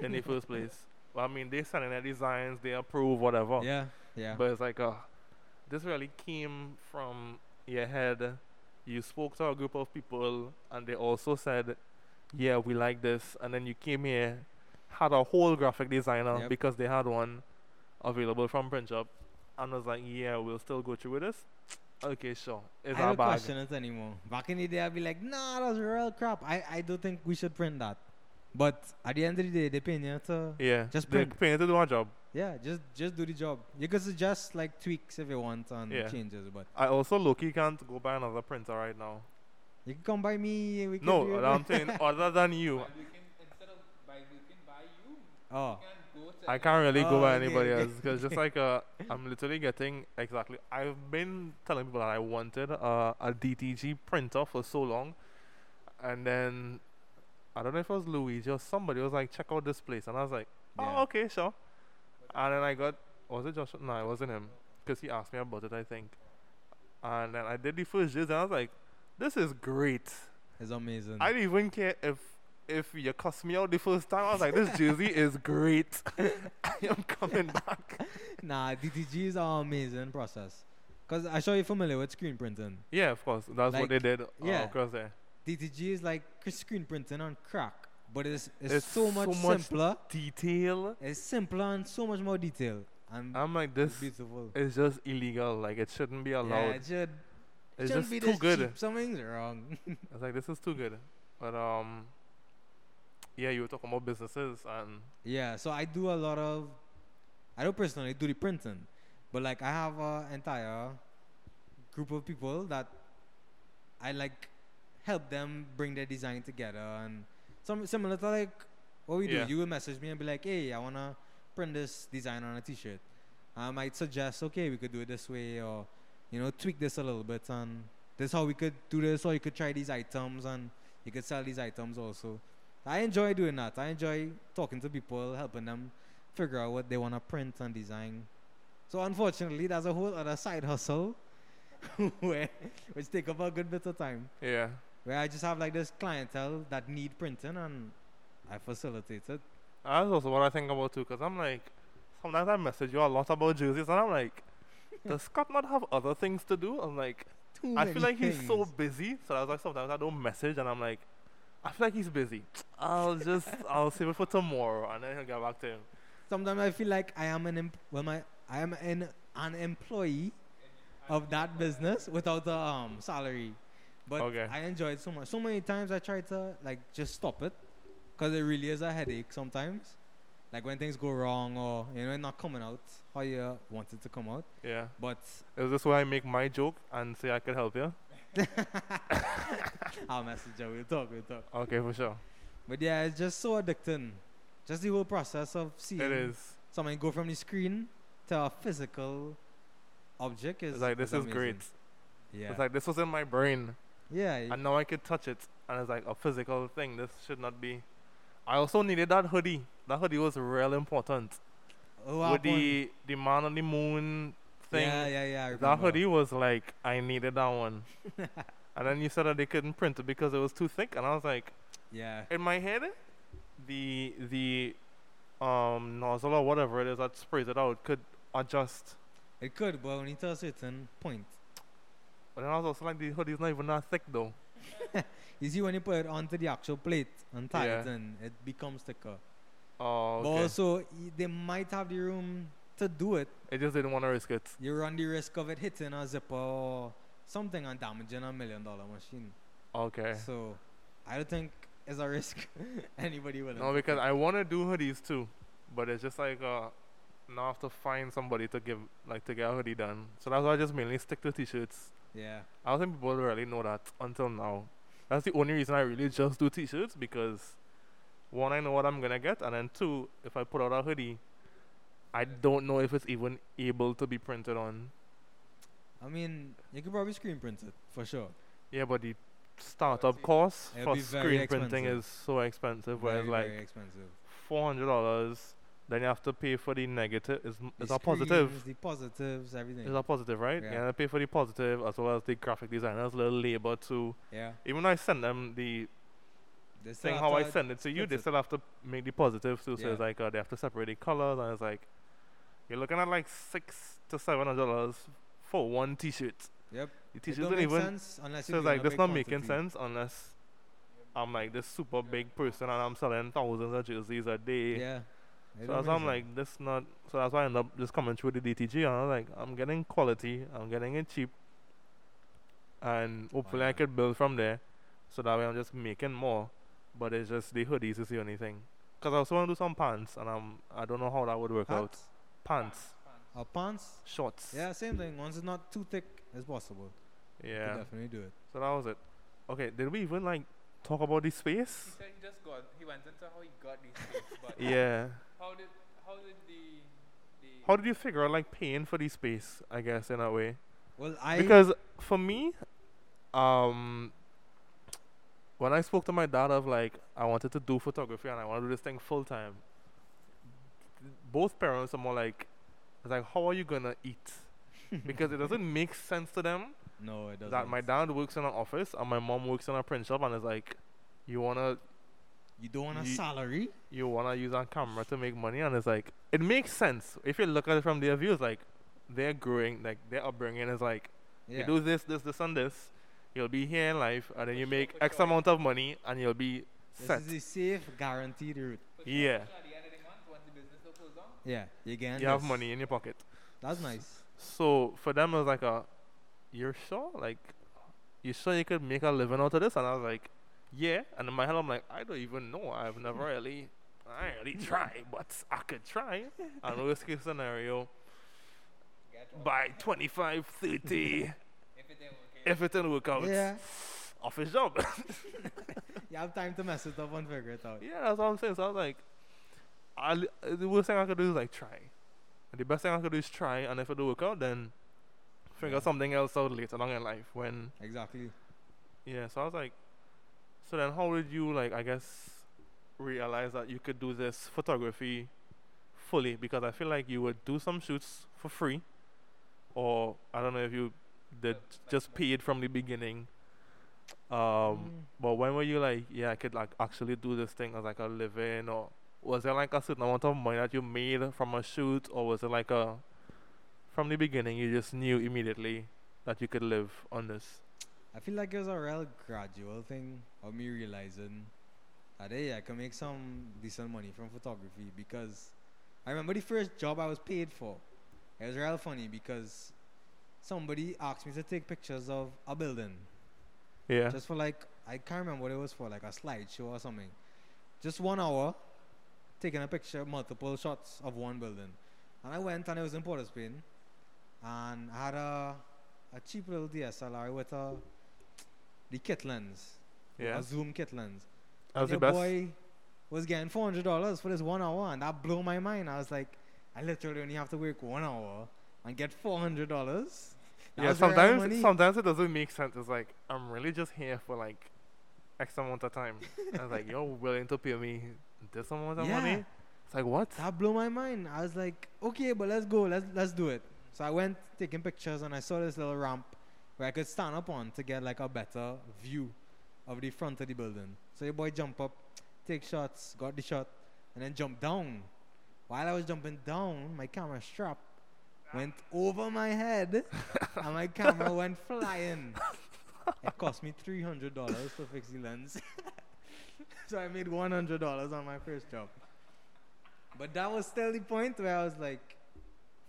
A: in the first place? Well, I mean, they send in their designs, they approve whatever.
B: Yeah, yeah.
A: But it's like, uh, this really came from your head. You spoke to a group of people, and they also said, "Yeah, we like this." And then you came here, had a whole graphic designer
B: Yep.
A: because they had one available from print shop, and was like, "Yeah, we'll still go through with this." Okay, sure. It's
B: I
A: our
B: don't
A: bag.
B: question it anymore. Back in the day, I'd be like, nah, that's real crap. I, I don't think we should print that. But at the end of the day, they pay you to,
A: Yeah,
B: Just print.
A: paying to do our job.
B: Yeah, just just do the job. You can suggest like tweaks if you want and
A: Yeah.
B: changes, but
A: I also Loki can't go buy another printer right now.
B: you can come by me. We can
A: No,
B: do it.
A: I'm saying other than you,
C: By looking, instead of by looking by you,
B: Oh,
C: you can go to
A: I can't really go
B: Oh,
A: by
B: okay,
A: anybody
B: okay.
A: else because just like uh, I'm literally getting exactly. I've been telling people that I wanted uh, a DTG printer for so long, and then I don't know if it was Luigi or somebody was like, "Check out this place," and I was like, "Oh,
B: Yeah.
A: okay, sure." And then I got was it Joshua? No, it wasn't him because he asked me about it, I think. And then I did the first jersey, and I was like, "This is great."
B: it's amazing.
A: I didn't even care if if you cussed me out the first time. I was like, "This jersey is great. I am coming back."
B: nah, DTG is an amazing process. Cause I sure you're familiar with screen printing.
A: Yeah, of course. That's what they did uh,
B: yeah.
A: across there.
B: DTG is like screen printing on crack, but it's it's,
A: It's
B: so much
A: so much
B: simpler.
A: Detail.
B: It's simpler and so much more detail. And
A: I'm like,
B: it's
A: this
B: beautiful.
A: is just illegal. Like, it shouldn't be allowed.
B: Yeah, it should.
A: it's
B: shouldn't
A: just
B: be
A: too
B: this
A: good.
B: cheap. Something's wrong.
A: I was like, this is too good. But um, yeah, you were talking about businesses and
B: yeah, so I do a lot of. I don't personally do the printing, but like I have an entire group of people that I like help them bring their design together and some similar to like what we
A: Yeah.
B: do. You will message me and be like, "Hey, I wanna print this design on a T-shirt." I might suggest, "Okay, we could do it this way," or you know, tweak this a little bit, and this is how we could do this, or you could try these items and you could sell these items also. I enjoy doing that. I enjoy talking to people, helping them figure out what they want to print and design. So unfortunately, there's a whole other side hustle which take up a good bit of time.
A: yeah.
B: Where I just have like this clientele that need printing and I facilitate it.
A: That's also what I think about too, because I'm like, sometimes I message you a lot about jerseys, and I'm like, does Scott not have other things to do? I'm like,
B: Too
A: I feel like he's so busy, so I was like, sometimes I don't message, and I'm like, I feel like he's busy. I'll just, I'll save it for tomorrow, and then he'll get back to him.
B: Sometimes I feel like I am an em- well, my I am an an employee of that business without a um salary. But
A: Okay.
B: I enjoy it so much. So many times I try to like just stop it, cause it really is a headache sometimes. Like when things go wrong or you know it's not coming out how you want it to come out.
A: Yeah.
B: But
A: Is this where I make my joke and say I could help you?
B: I'll message you. We'll talk. We'll talk.
A: Okay, for sure.
B: But yeah, it's just so addicting. Just the whole process of seeing
A: It is.
B: something go from the screen to a physical object is
A: It's like, this is
B: amazing.
A: great.
B: Yeah.
A: It's like, this was in my brain.
B: Yeah.
A: and now I could touch it, and it's like a physical thing. This should not be. I also needed that hoodie. That hoodie was real important.
B: oh,
A: With the the man on the moon thing,
B: Yeah, yeah, yeah. I
A: that hoodie was like I needed that one. and then you said that they couldn't print it because it was too thick, and I was like,
B: Yeah.
A: in my head, the the um nozzle or whatever it is that sprays it out could adjust.
B: It could, but only to a certain point.
A: But then I was also like, the hoodie's not even that thick though.
B: You see, when you put it onto the actual plate and tie it
A: Yeah.
B: in, it becomes thicker.
A: Oh,
B: But
A: okay.
B: also, they might have the room to do it.
A: I just didn't want to risk it.
B: You run the risk of it hitting a zipper or something and damaging a million dollar machine.
A: Okay.
B: So, I don't think it's a risk anybody will.
A: No, because I want to do hoodies too, but it's just like uh, now I have to find somebody to give like to get a hoodie done. So that's why I just mainly stick to t-shirts.
B: Yeah.
A: I don't think people really know that until now. That's the only reason I really just do t-shirts because one, I know what I'm gonna get, and then two, if I put out a hoodie, I don't know if it's even able to be printed on.
B: I mean, you could probably screen print it for sure.
A: Yeah, but the startup cost
B: It'll
A: for screen printing
B: expensive.
A: is so expensive.
B: Very,
A: Whereas like
B: expensive.
A: four hundred dollars, then you have to pay for the negative. Is is a positive?
B: The positives, everything.
A: Is a positive, right?
B: Yeah.
A: You have to pay for the positive as well as the graphic designers, little labor too.
B: yeah.
A: Even though I send them the
B: They
A: thing how I send it to you, they still have to make the positive too. So
B: Yeah.
A: it's like uh, they have to separate the colors, and it's like you're looking at like six to seven hundred dollars for one T-shirt.
B: Yep.
A: The T-shirt
B: make
A: even.
B: sense unless
A: So it's like that's not making sense unless I'm like this super big person and I'm selling thousands of jerseys a day.
B: Yeah.
A: So
B: It don't
A: that's why I'm like this not. So that's why I end up just coming through the DTG and I'm like I'm getting quality, I'm getting it cheap, and hopefully I oh,
B: yeah.
A: could build from there. So that way I'm just making more, but it's just the hoodies is the only thing. Cause I also want to do some pants and I'm I don't know how that would work out.
B: Hats
A: Pants,
B: or oh, pants.
A: shorts.
B: Yeah, same thing. Once it's not too thick, it's possible.
A: Yeah.
B: definitely do it.
A: So that was it. Okay, did we even like talk about the
C: He
A: space?
C: said he just got. He went into how he got these space, but
A: Yeah.
C: how did how did the the
A: How did you figure out like paying for the space? I guess in a way.
B: Well, I
A: because for me, um, when I spoke to my dad of like I wanted to do photography and I want to do this thing full time, both parents are more like, it's like how are you gonna eat? because it doesn't make sense to them
B: no, it doesn't.
A: that my dad works in an office and my mom works in a print shop and it's like, you wanna
B: you don't want a
A: you-
B: salary.
A: you wanna use a camera to make money and it's like it makes sense if you look at it from their view. It's like they're growing, like their upbringing is like
B: Yeah.
A: You do this, this, this, and this. You'll be here in life, and then you
C: sure,
A: make X
C: sure.
A: amount of money, and you'll be
B: This is the safe, guaranteed route.
C: sure,
A: Yeah.
C: sure, at the end of the month, once the business will close down,
B: Yeah, you
A: You have money in your pocket.
B: That's nice.
A: So for them, it was like a, you're sure? Like, you sure you could make a living out of this? And I was like, yeah. And in my head, I'm like, I don't even know. I've never really, I ain't really tried, but I could try. And worst case scenario, by 25, 30,
C: If it didn't work out,
A: if it didn't work out,
B: Yeah,
A: office job.
B: you have time to mess it up and figure it out.
A: Yeah, that's what I'm saying. So I was like, I the worst thing I could do is like try. And the best thing I could do is try, and if it don't work out, then figure
B: Yeah.
A: something else out later on in life. When
B: Exactly.
A: yeah, so I was like, so then how did you like? I guess realize that you could do this photography fully because I feel like you would do some shoots for free, or I don't know if you did
C: Just like
A: just
C: mo-
A: paid from the beginning. Um,
B: Mm.
A: but when were you like, yeah, I could like actually do this thing as like a living, or was there like a certain amount of money that you made from a shoot, or was it like a from the beginning you just knew immediately that you could live on this?
B: I feel like it was a real gradual thing of me realizing that hey, I can make some decent money from photography because I remember the first job I was paid for. It was real funny because somebody asked me to take pictures of a building
A: Yeah,
B: just for like I can't remember what it was for, like a slideshow or something. Just one hour, taking a picture, multiple shots of one building. And I went and it was in Port of Spain, and I had a a cheap little DSLR with a the kit lens,
A: yeah.
B: a zoom kit lens.
A: That was the best.
B: boy was getting four hundred dollars for this one hour, and that blew my mind. I was like, I literally only have to work one hour and get four hundred dollars.
A: Yeah, sometimes sometimes it doesn't make sense. It's like I'm really just here for like X amount of time. I was like, you're willing to pay me this amount of
B: Yeah.
A: money? It's like what?
B: That blew my mind. I was like, okay, but let's go. Let's let's do it. So I went taking pictures and I saw this little ramp where I could stand up on to get like a better view of the front of the building. So your boy jump up, take shots, got the shot, and then jump down. While I was jumping down, my camera strap went over my head and my camera went flying. It cost me three hundred dollars to fix the lens. so I made one hundred dollars on my first job. But that was still the point where I was like,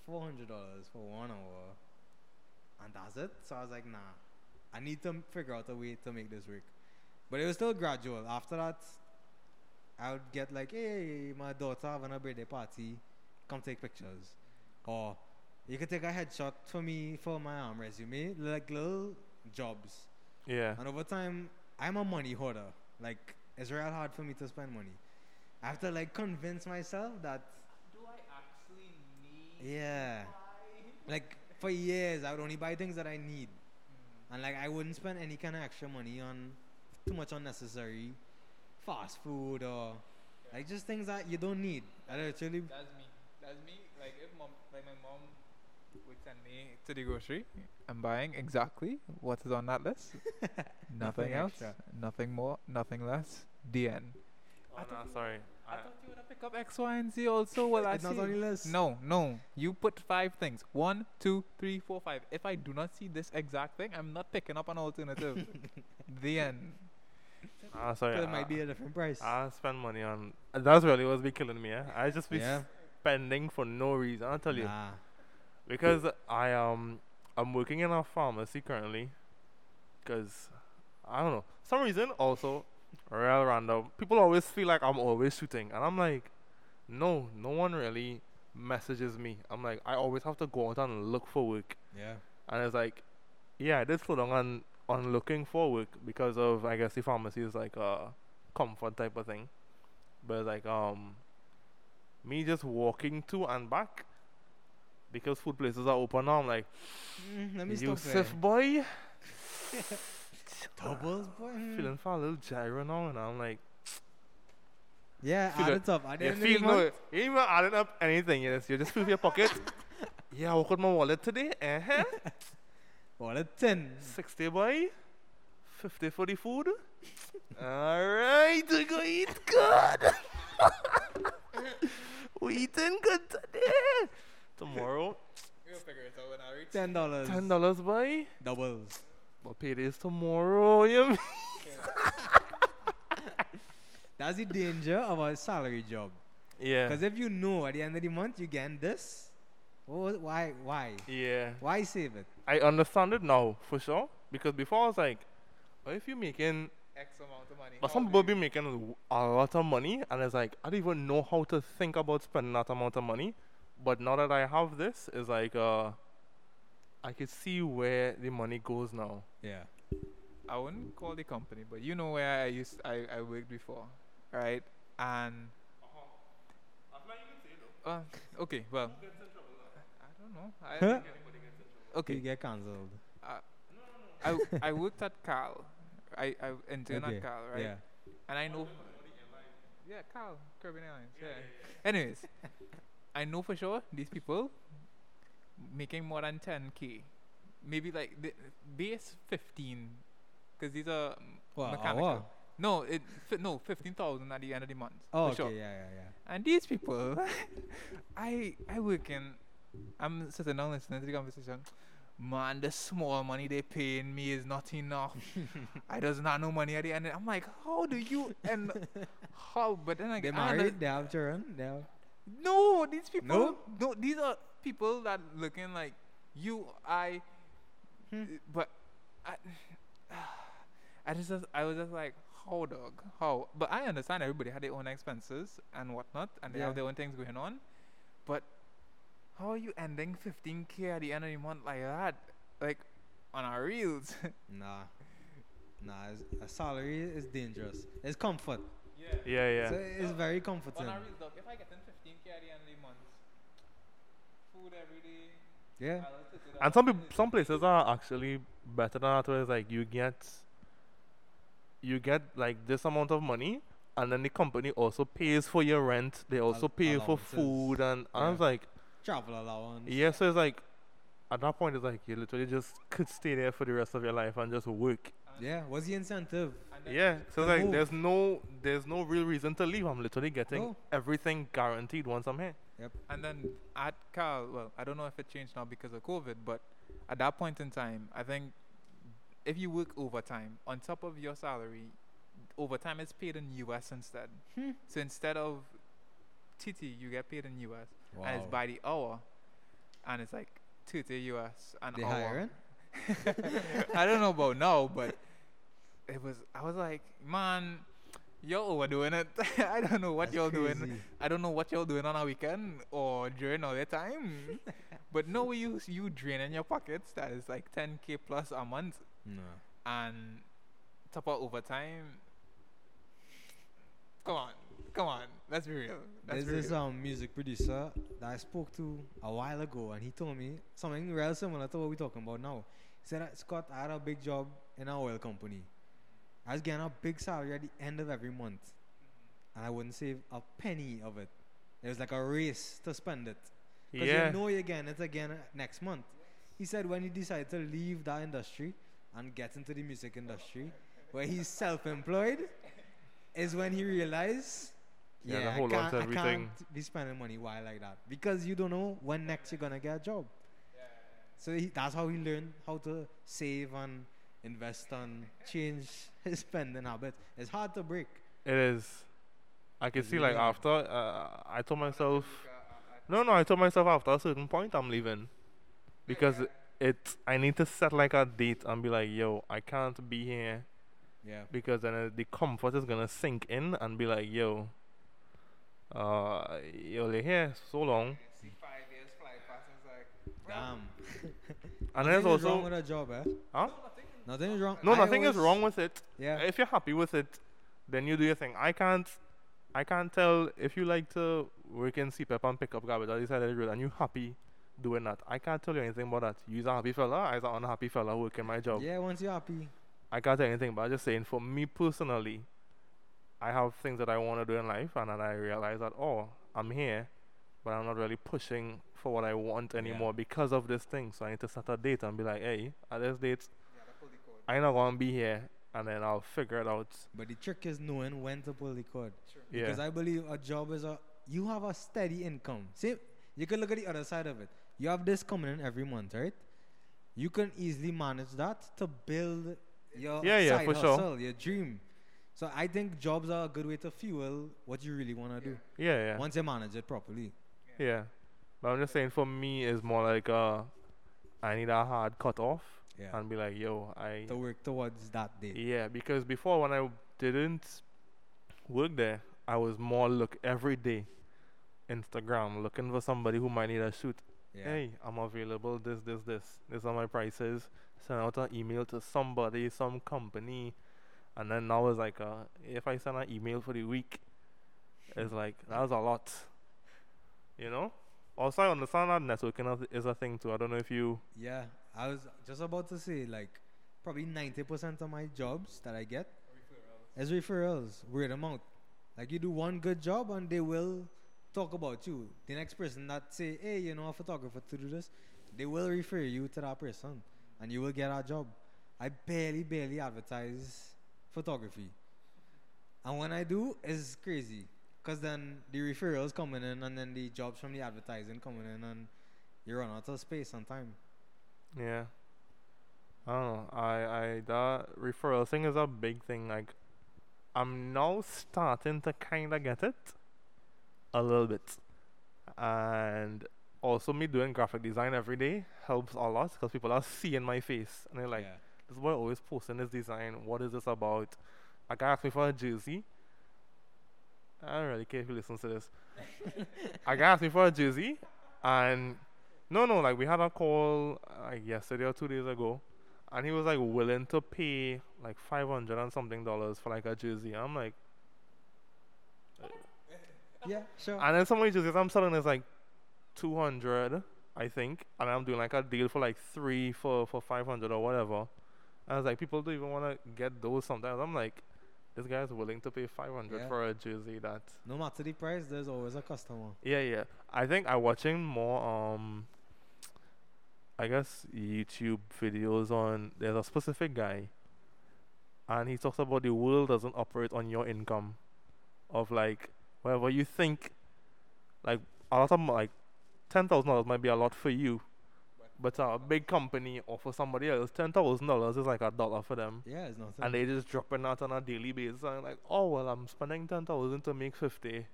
B: four hundred dollars for one hour, and that's it. So I was like, nah, I need to figure out a way to make this work. But it was still gradual. After that, I would get like, hey, my daughter having a birthday party, come take pictures, or you could take a headshot for me for my um, resume, like little jobs.
A: Yeah.
B: And over time, I'm a money hoarder. Like, it's real hard for me to spend money. I have to like convince myself that
C: do I actually
B: Yeah. Like for years, I would only buy things that I need, and like I wouldn't spend any kind of extra money on too much unnecessary fast food or like just things that you don't need. I literally.
C: That's me. That's me. Like if mom, like my mom would send me to the grocery, I'm buying exactly what is on that list. nothing
B: Nothing
C: else.
B: extra.
C: Nothing more. Nothing less. The end.
A: Oh,
C: I
A: no,
C: thought you-
A: sorry.
C: I
A: I,
C: thought you would have pick up X, Y, and Z also. Well, I
B: It's not
C: see.
B: on your list.
C: No, no. You put five things. One, two, three, four, five. If I do not see this exact thing, I'm not picking up an alternative. the end.
A: ah, sorry.
B: But it
A: I,
B: might be a different price.
A: I spend money on. That's really what's be killing me. Eh? I just be
B: yeah.
A: spending for no reason. I'll tell you.
B: Nah.
A: because I um I'm working in a pharmacy currently. Cause I don't know some reason also real random. People always feel like I'm always shooting, and I'm like, no, no one really messages me. I'm like I always have to go out and look for work,
B: Yeah.
A: and it's like, yeah, I did slow down on on looking for work because of I guess the pharmacy is like a comfort type of thing, but like um me just walking to and back because food places are open now. I'm like.
B: Mm, let me there.
A: boy,
B: Doubles, boy. mm.
A: feeling for a little gyro now, and I'm like,
B: Yeah,
A: feel
B: add
A: it.
B: it up. At the
A: you
B: end of
A: feel no, you ain't even adding up anything. Yes, you just feel your pocket. yeah, I walk with my wallet today. Uh huh.
B: well, a 10.
A: Sixty boy, fifty for the food. All right, we go eat good. we eating good today. Tomorrow,
C: We'll figure it out when I reach.
B: Ten dollars.
A: ten dollars boy.
B: doubles.
A: But is tomorrow. You mean?
B: That's the danger of a salary job.
A: Yeah.
B: Because if you know at the end of the month you get this, oh, why, why,
A: Yeah.
B: why save it?
A: I understand it now for sure because before I was like, what if you're making?
C: X amount of money.
A: But some people
C: you-
A: be making a lot of money, and it's like I don't even know how to think about spending that amount of money. But now that I have this, it's like uh, I can see where the money goes now.
B: Yeah.
C: I wouldn't call the company, but you know where I used I, I worked before, right? And uh, okay, well, I don't know. I,
B: Huh? You
C: okay,
B: get cancelled.
C: I I worked at Cal. I I interned
B: Okay,
C: at Cal, right?
B: Yeah.
C: And I know. Yeah, Cal, Caribbean Airlines. Yeah. Anyways, I know for sure these people making more than 10k, maybe like the base 15, because these are mm,
B: What,
C: mechanical.
B: hour?
C: No, it fi- no 15,000 at the end of the month.
B: Oh, okay.
C: sure.
B: Yeah, yeah, yeah.
C: And these people, I I work in. I'm sitting down listening to the conversation. Man, the small money they paying me is not enough. I doesn't have no money at the end. I'm like, how do you and how? But then like,
B: They
C: under-
B: married. They have children. They have.
C: no, these people.
B: No?
C: no, these are people that looking like you. I,
B: Hmm.
C: but I, I just I was just like, how dog, how? But I understand everybody had their own expenses and whatnot, and they
B: Yeah.
C: have their own things going on. But how are you ending 15k at the end of the month like that? Like on our reels.
B: Nah. Nah. It's, a salary is dangerous. It's comfort.
C: yeah.
A: Yeah, yeah.
B: So it's very comforting.
C: On our reels, dog. If I get in 15k at the end of the month, food every day.
B: Yeah.
C: I'll sit it
A: And some
C: and
A: peop- some places are actually better than that. Where it's like you get, you get like this amount of money, and then the company also pays for your rent. They also pay for food, and, and I was like,
B: Travel allowance.
A: yeah. So it's like, at that point, it's like you literally just could stay there for the rest of your life and just work.
B: Yeah. What's the incentive?
A: Yeah. So it's like
B: move.
A: there's no there's no real reason to leave. I'm literally getting
B: No.
A: everything guaranteed once I'm here.
C: And then at Cal, well, I don't know if it changed now because of COVID, but at that point in time, I think if you work overtime on top of your salary, overtime is paid in US instead.
B: Hmm.
C: So instead of TT, you get paid in US,
B: Wow.
C: and it's by the hour, and it's like 30 US an
B: they
C: hour.
B: hiring?
C: I don't know about now, but it was. I was like, man, y'all overdoing it. I don't know what
B: That's
C: y'all doing.
B: crazy.
C: I don't know what y'all doing on a weekend or during all the time. but no, you you draining your pockets. That is like 10k plus a month,
B: No.
C: and top of overtime. Come on, Come on, let's be real. Let's
B: There's
C: be
B: this
C: real.
B: um music producer that I spoke to a while ago, and he told me something real similar to what we're talking about now. He said, that, Scott, I had a big job in an oil company. I was getting a big salary at the end of every month, and I wouldn't save a penny of it. It was like a race to spend it. Because
A: Yeah.
B: you know you're getting it again next month. He said when he decided to leave that industry and get into the music industry, where he's self-employed, is when he realized,
A: Yeah,
B: yeah,
A: the
B: I,
A: whole lot
B: can't,
A: of
B: I
A: everything.
B: can't be spending money while like that because you don't know when next you're gonna get a job. So he, that's how he learned how to save and invest and change his spending habits. It's hard to break.
A: It is. I can see like
B: hard.
A: after uh, I told myself, no, no, I told myself after a certain point I'm leaving, because it I need to set like a date and be like, yo, I can't be here
B: Yeah.
A: because then uh, the comfort is gonna sink in and be like, yo, uh, you're here so long,
C: five years fly past like,
B: Damn.
A: and there's
B: Nothing is wrong
A: also
B: with a job, eh?
A: huh?
B: Nothing is wrong.
A: No,
B: I
A: nothing is
B: always-
A: wrong with it.
B: Yeah.
A: If you're happy with it, then you do your thing. I can't, I can't tell if you like to work in CEPEP and pick up garbage on the side of the road and you happy doing that. I can't tell you anything about that. You're a happy fella, I'm an unhappy fella working my job.
B: Yeah, once you're happy.
A: I can't tell you anything, but I'm just saying for me personally, I have things that I want to do in life and then I realize that, oh, I'm here, but I'm not really pushing for what I want anymore because of this thing. So I need to set a date and be like, hey, at this date,
C: yeah, the pull the code.
A: I'm not going to be here and then I'll figure it out.
B: But the trick is knowing when to pull the cord.
C: True.
A: Yeah.
B: Because I believe a job is a you have a steady income. See, you can look at the other side of it. You have this coming in every month, right? You can easily manage that to build your
A: Yeah, yeah,
B: side
A: for sure.
B: hustle, your dream. So I think jobs are a good way to fuel what you really want to do
A: Yeah, yeah.
B: once you manage it properly.
A: Yeah. But I'm just saying for me it's more like uh I need a hard cut off
B: Yeah.
A: and be like, yo, I
B: to work towards that day.
A: Yeah, because before when I didn't work there, I was more look every day Instagram looking for somebody who might need a shoot.
B: Yeah.
A: Hey, I'm available, this, this, this. These are my prices. Send out an email to somebody, some company. And then now it's like uh if I send an email for the week, it's like that's a lot. You know? Also I understand that networking is- is a thing too. I don't know if you
B: Yeah, I was just about to say like probably ninety percent of my jobs that I get is referrals, word of mouth. Like you do one good job and they will talk about you. The next person that say, hey, you know a photographer to do this, they will refer you to that person and you will get a job. I barely, barely advertise photography. And when I do, it's crazy. Because then the referrals coming in and then the jobs from the advertising coming in and you run out of space and time.
A: Yeah. I don't know. I I that referral thing is a big thing. Like, I'm now starting to kind of get it, a little bit, and also me doing graphic design every day helps a lot because people are seeing my face and they're like,
B: yeah.
A: "This boy always posting this design. What is this about?" A guy asked me for a jersey. I don't really care if he listens to this. a guy asked me for a jersey, and no, no, like we had a call like yesterday or two days ago, and he was like willing to pay like five hundred and something dollars for like a jersey. I'm like,
B: Yeah, sure.
A: and then some of the jerseys I'm selling is like two hundred, I think, and I'm doing like a deal for like three for for five hundred or whatever. And I was like, people don't even want to get those sometimes. I'm like, this guy's willing to pay five hundred
B: Yeah.
A: for a jersey that
B: no matter the price, there's always a customer.
A: Yeah, yeah. I think I'm watching more um I guess YouTube videos on there's a specific guy and he talks about the world doesn't operate on your income of like whatever you think like a lot of like ten thousand dollars might be a lot for you. But a big company or for somebody else, ten thousand dollars is like a dollar for them.
B: Yeah, it's nothing.
A: And they just dropping that on a daily basis and like, oh well I'm spending ten thousand to make fifty.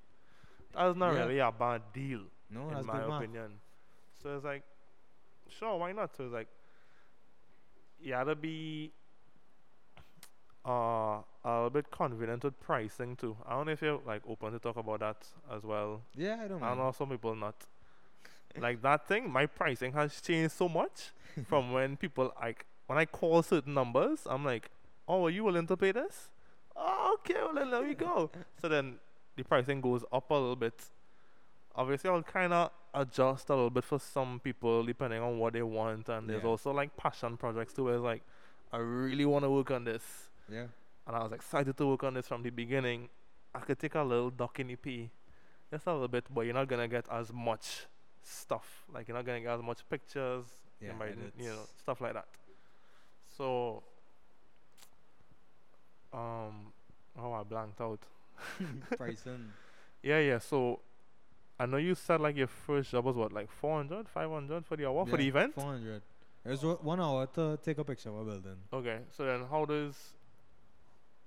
A: That's not
B: Yeah.
A: really a bad deal
B: no,
A: in
B: that's
A: my
B: good math.
A: opinion. So it's like, sure, why not? So it's like, you gotta be uh, a little bit confident with pricing too. I don't know if you're like open to talk about that as well.
B: Yeah, I don't know.
A: I
B: mind.
A: know some people not. like that thing, my pricing has changed so much from when people like when I call certain numbers, I'm like, oh, are you willing to pay this? Oh, okay, well then let me go. so then the pricing goes up a little bit, obviously I'll kind of adjust a little bit for some people depending on what they want. And there's
B: Yeah.
A: also like passion projects too, where it's like, I really want to work on this.
B: Yeah.
A: And I was excited to work on this from the beginning. I could take a little duck in the pee, just a little bit, but you're not gonna get as much stuff. Like you're not gonna get as much pictures, you
B: Yeah,
A: might, you know, stuff like that. So, um, oh, I blanked out.
B: Pricing.
A: Yeah, yeah. So, I know you said like your first job was what, like 400, 500 for the hour for the
B: Yeah,
A: event.
B: 400. It was one hour to take a picture of a building.
A: Okay, so then how does,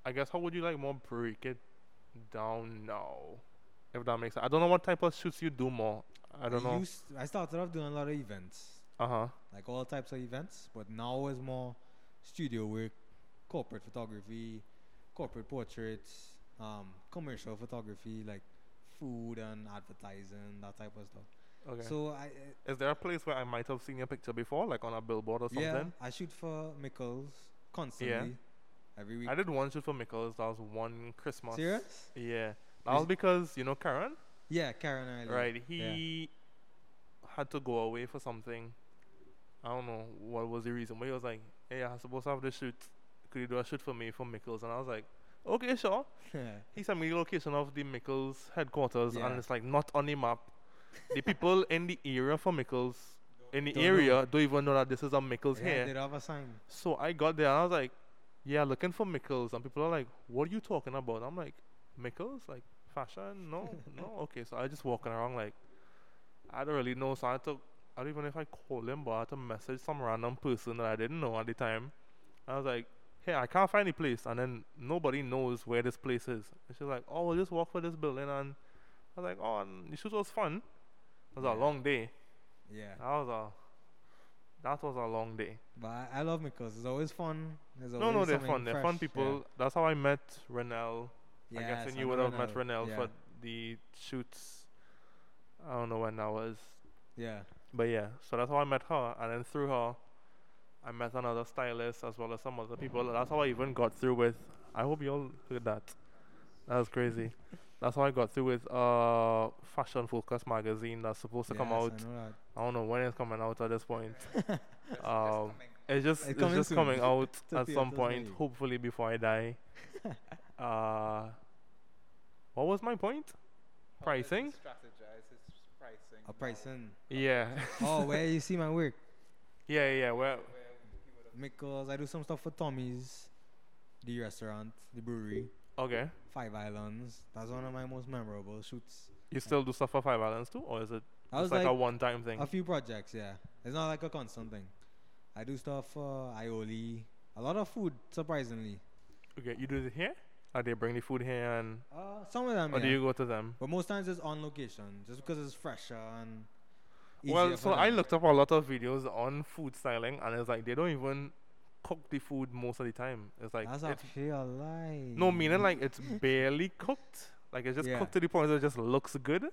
A: I guess, how would you like more break it down now? If that makes sense. I don't know what type of shoots you do more. I don't know.
B: Used, I started off doing a lot of events,
A: Uh huh.
B: like all types of events, but now it's more studio work, corporate photography, corporate portraits, um, commercial photography, like food and advertising, that type of stuff.
A: Okay.
B: So I,
A: Is there a place where I might have seen your picture before, like on a billboard or
B: uh, yeah,
A: something?
B: I shoot for Mickles constantly, Yeah. every week.
A: I did one shoot for Mickles. That was one Christmas.
B: Serious?
A: Yeah. That was because you know Karen,
B: Yeah, Karen Island.
A: right?
B: yeah.
A: He had to go away for something. I don't know what was the reason, but he was like, "Hey, I'm supposed to have this shoot. Could you do a shoot for me for Mickles?" And I was like, "Okay, sure." He sent me the location of the Mickles headquarters,
B: Yeah.
A: and it's like not on the map. the people in the area for Mickles, in the
B: Don't know.
A: area, don't even know that this is a Mickles
B: yeah,
A: here.
B: they have a sign.
A: So I got there and I was like, yeah, looking for Mickles. And people are like, what are you talking about? I'm like, Mickles? Like fashion? No, no. Okay, so I just walking around like, I don't really know. So I took, I don't even know if I called him, but I had to message some random person that I didn't know at the time. I was like, hey, I can't find the place. And then nobody knows where this place is. And she's like, oh, we'll just walk for this building. And I was like, oh, and the shoot was fun. It was
B: Yeah.
A: a long day.
B: Yeah.
A: That was a, that was a long day.
B: But I, I love Mickles. It's always fun. There's
A: No, no,
B: always
A: they're fun. They're
B: fresh,
A: fun
B: yeah.
A: people. That's how I met Renell. I guess
B: I
A: you
B: know
A: would have met
B: Renelle.
A: Renell
B: yeah.
A: for the shoots. I don't know when that was,
B: Yeah.
A: but yeah. So that's how I met her, and then through her, I met another stylist as well as some other people. That's how I even got through with. I hope you all heard that. That was crazy. That's how I got through with uh Fashion Focus magazine that's supposed to come out.
B: I know that.
A: I don't know when it's coming out at this point.
C: Just- just
A: Um. It's just
B: It's
A: it's,
B: coming
A: just
B: soon.
A: coming out
B: To
A: at some point,
B: maybe.
A: hopefully before I die. uh, what was my point?
C: How does he
A: pricing?
C: Strategize his pricing.
B: A pricing.
A: Yeah,
B: oh, where you see my work?
A: yeah, yeah. Well,
C: Where he would have
B: Mickles. I do some stuff for Tommy's, the restaurant, the brewery,
A: okay.
B: Five Islands. That's one of my most memorable shoots.
A: You still do stuff for Five Islands too, or is it
B: I
A: just
B: was
A: like,
B: like,
A: a one-time thing?
B: a few projects, yeah. It's not like a constant thing. I do stuff for Ioli. A lot of food, surprisingly.
A: okay, you do it here? Or they bring the food here, and
B: Uh, some of them,
A: or
B: yeah.
A: do you go to them?
B: But most times it's on location, just because it's fresher and.
A: Well, so I looked up a lot of videos on food styling, and it's like they don't even cook the food most of the time. It's like
B: That's
A: it's
B: actually a lie.
A: no meaning like it's barely cooked. Like it's just
B: Yeah.
A: cooked to the point that it just looks good.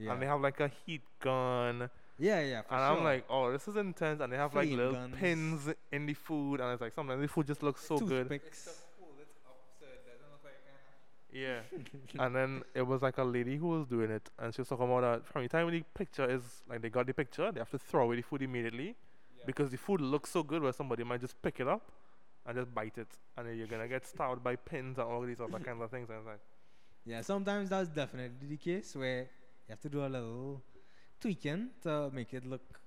B: Yeah.
A: and they have like a heat gun,
B: yeah, yeah, for
A: and
B: sure.
A: I'm like, oh, this is intense, and they have like little
B: guns.
A: pins in the food, and it's like sometimes the food just looks so good.
B: Toothpicks.
C: It's so cool. It's absurd. Doesn't look like uh,
A: Yeah, and then it was like a lady who was doing it, and she was talking about that from the time the picture is like they got the picture, they have to throw away the food immediately
C: yeah.
A: because the food looks so good where somebody might just pick it up and just bite it, and then you're gonna get stabbed by pins and all these other kinds of things. And it's like,
B: Yeah, sometimes that's definitely the case where you have to do a little tweaking to make it look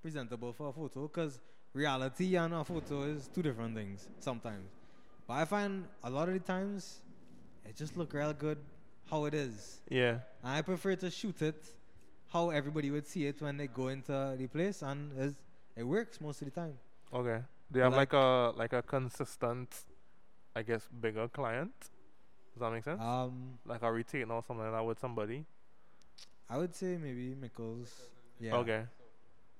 B: presentable for a photo because reality and a photo is two different things sometimes. But I find a lot of the times it just look real good how it is.
A: yeah,
B: And I prefer to shoot it how everybody would see it when they go into the place and it works most of the time.
A: okay. They have
B: Like-
A: like a like a consistent, I guess, bigger client. Does that make sense?
B: Um,
A: like a retainer or something like that with somebody.
B: I would say maybe Mickles. Yeah.
A: Okay.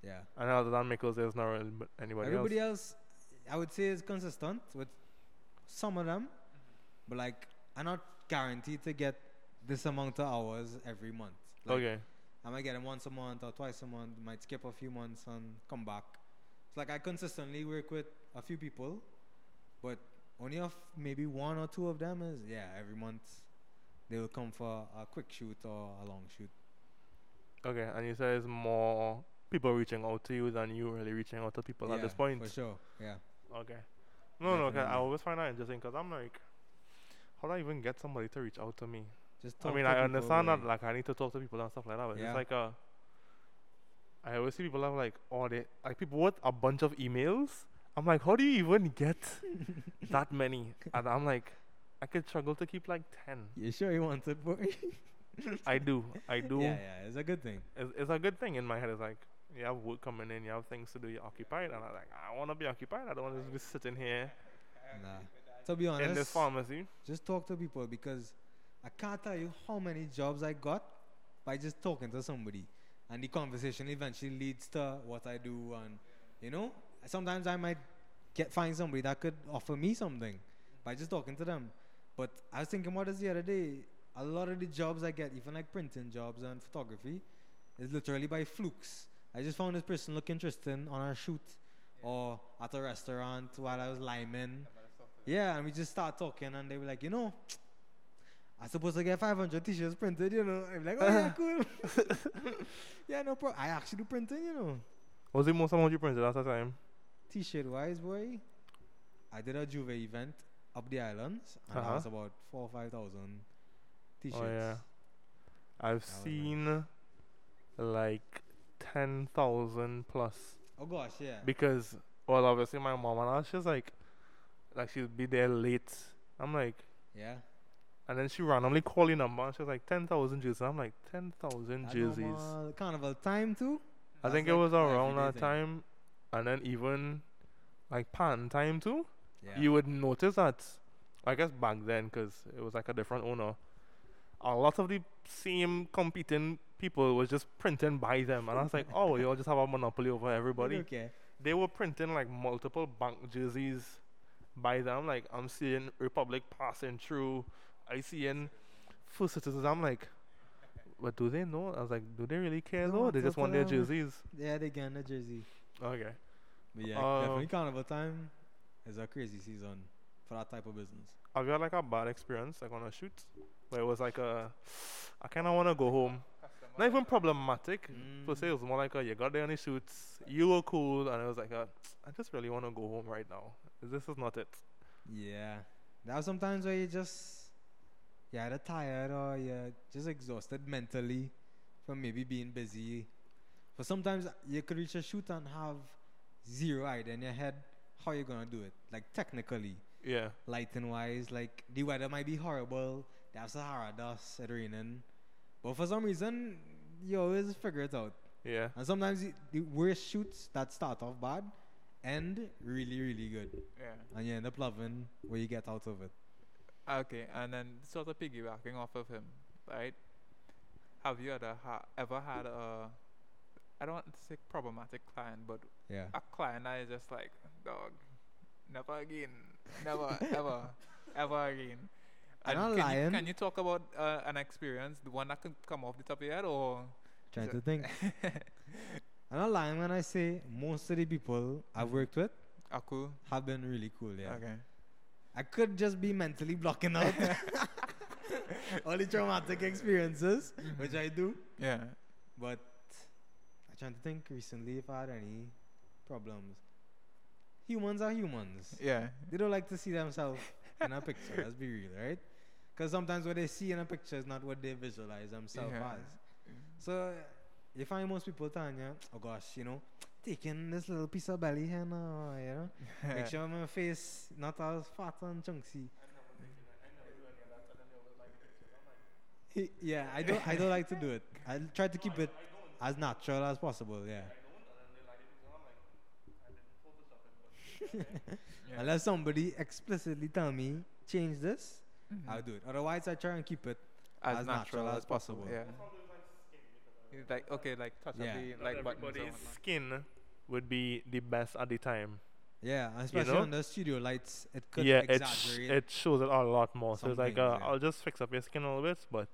B: Yeah.
A: And other than Mickles, there's not really anybody
B: Everybody
A: else.
B: else, I would say, is consistent with some of them, but like I'm not guaranteed to get this amount of hours every month. Like,
A: okay.
B: I might get them once a month or twice a month. Might skip a few months and come back. It's like I consistently work with a few people, but only of maybe one or two of them is yeah every month they will come for a quick shoot or a long shoot.
A: Okay, and you say it's more people reaching out to you than you really reaching out to people at this point.
B: For sure. Yeah.
A: Okay. No, no, 'cause I always find that interesting because I'm like, how do I even get somebody to reach out to me?
B: Just
A: I mean, I understand that like I need to talk to people and stuff like that, but
B: Yeah.
A: it's like a. I always see people have like, oh, they like people with a bunch of emails. I'm like, how do you even get that many? And I'm like, I could struggle to keep like ten.
B: You sure you want it, boy?
A: I do, I do.
B: Yeah, yeah, it's a good thing.
A: It's, it's a good thing in my head. It's like you have work coming in, you have things to do, you're occupied, and I'm like, I want to be occupied. I don't want to be sitting here
B: Nah. To be
A: in this
B: honest,
A: pharmacy.
B: just talk to people because I can't tell you how many jobs I got by just talking to somebody. And the conversation eventually leads to what I do. And, you know, sometimes I might get find somebody that could offer me something by just talking to them. But I was thinking about this the other day. A lot of the jobs I get, even like printing jobs and photography, is literally by flukes. I just found this person look interesting on a shoot or at a restaurant while I was liming. Yeah, and we just start talking, and they were like, you know, I'm supposed to get 500 t-shirts printed, you know. I'm like, oh yeah, cool. yeah, no problem. I actually do printing, you know.
A: What was the most amount you printed at time?
B: T-shirt wise, boy, I did a J'ouvert event up the islands, and that
A: Uh-huh.
B: was about four or five thousand t-shirts.
A: Oh yeah. I've
B: That was nice.
A: seen like ten thousand plus
B: Oh gosh, yeah.
A: because well obviously my mom and I, she's like like she'd be there late. I'm like
B: yeah.
A: and then she randomly call your number and she's like ten thousand jerseys. I'm like ten thousand
B: That
A: jerseys.
B: normal Carnival time too.
A: I
B: That's
A: think it was around that
B: thing.
A: time and then even like pan time too.
B: Yeah.
A: you would notice that I guess back then because it was like a different owner a lot of the same competing people was just printing by them and I was like oh you all just have a monopoly over everybody
B: Okay.
A: they were printing like multiple bank jerseys by them like I'm seeing Republic passing through I seeing First Citizens I'm like but do they know I was like do they really care
B: They
A: though they just want their jerseys
B: Yeah, they get in the jersey.
A: okay
B: But yeah,
A: Um,
B: definitely carnival time is a crazy season for that type of business.
A: Have you had like a bad experience like on a shoot where it was like a I kind of want to go home. Not even problematic per se. It was more like a you got there on the shoots, you were cool, and it was like a I just really want to go home right now. This is not it.
B: Yeah. There are sometimes where you just you're either tired or you're just exhausted mentally from maybe being busy. But sometimes you could reach a shoot and have zero idea in your head how you're gonna do it. Like technically,
A: Yeah,
B: lighting wise, like the weather might be horrible, there's a Sahara dust, it's raining. But for some reason you always figure it out.
A: yeah.
B: And sometimes the worst shoots that start off bad end really, really good.
C: Yeah.
B: And you end up loving what you get out of it.
C: Okay, and then sort of piggybacking off of him, right? Have you ever, ha- ever had a, I don't want to say problematic client, but
B: Yeah.
C: a client that is just like, dog, never again, never, ever, ever again.
B: I'm
C: And
B: not
C: can,
B: lying.
C: You, can you talk about uh, an experience, the one that could come off the top of your head, or?
B: Trying to think. I'm not lying when I say most of the people I've worked with
C: Ah, cool.
B: have been really cool, yeah.
C: Okay.
B: I could just be mentally blocking out all the traumatic experiences, which I do.
C: Yeah.
B: But I'm trying to think recently if I had any problems. Humans are humans.
C: Yeah.
B: They don't like to see themselves in a picture. Let's be real, right? Because sometimes what they see in a picture is not what they visualize themselves
C: Yeah.
B: as. So you find most people telling you, oh gosh, you know, taking this little piece of belly here now, you know, make sure my face not as fat and chunky. yeah, I don't, I don't like to do it. I try to keep it as natural as possible. Yeah.
C: Yeah.
B: Unless somebody explicitly tell me change this,
C: Mhm.
B: I'll do it. Otherwise, I try and keep it.
C: as,
B: as
C: natural,
B: natural
C: as
B: as
C: possible.
B: possible.
C: Yeah. It's like okay, like touch
B: Yeah.
C: up the like buttons.
A: everybody's
C: whatnot.
A: skin would be the best at the time.
B: Yeah, and especially
A: know?
B: the studio lights, it could
A: yeah, it sh- it shows it a lot more. So it's like uh,
B: yeah.
A: I'll just fix up your skin a little bit, but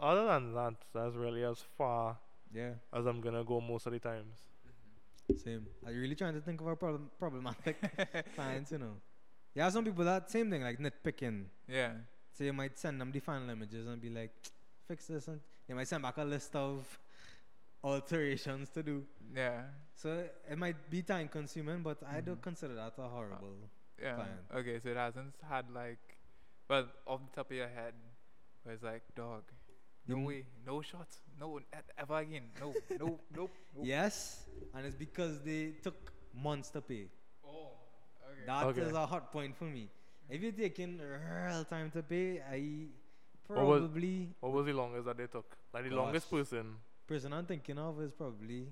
A: other than that, that's really as far
B: yeah,
A: as I'm gonna go most of the times.
B: same. Are you really trying to think of a problem problematic clients? You know, yeah, some people that same thing like nitpicking.
C: Yeah.
B: So you might send them the final images and be like, fix this, and they might send back a list of alterations to do.
C: Yeah.
B: So it might be time consuming, but I don't
C: Mhm.
B: consider that a horrible.
C: Yeah.
B: client.
C: Okay, so it hasn't had like, well, off the top of your head, where it's like, dog, no
B: Mm.
C: way, no shots, no, ever again, no, no, nope. nope.
B: Yes, and it's because they took months to pay.
C: Oh, okay.
B: That is
A: Okay.
B: a hot point for me. If you're taking real time to pay, I
A: What was-
B: probably
A: What was the longest that they took? Like the
B: Gosh.
A: longest person.
B: person I'm thinking of is probably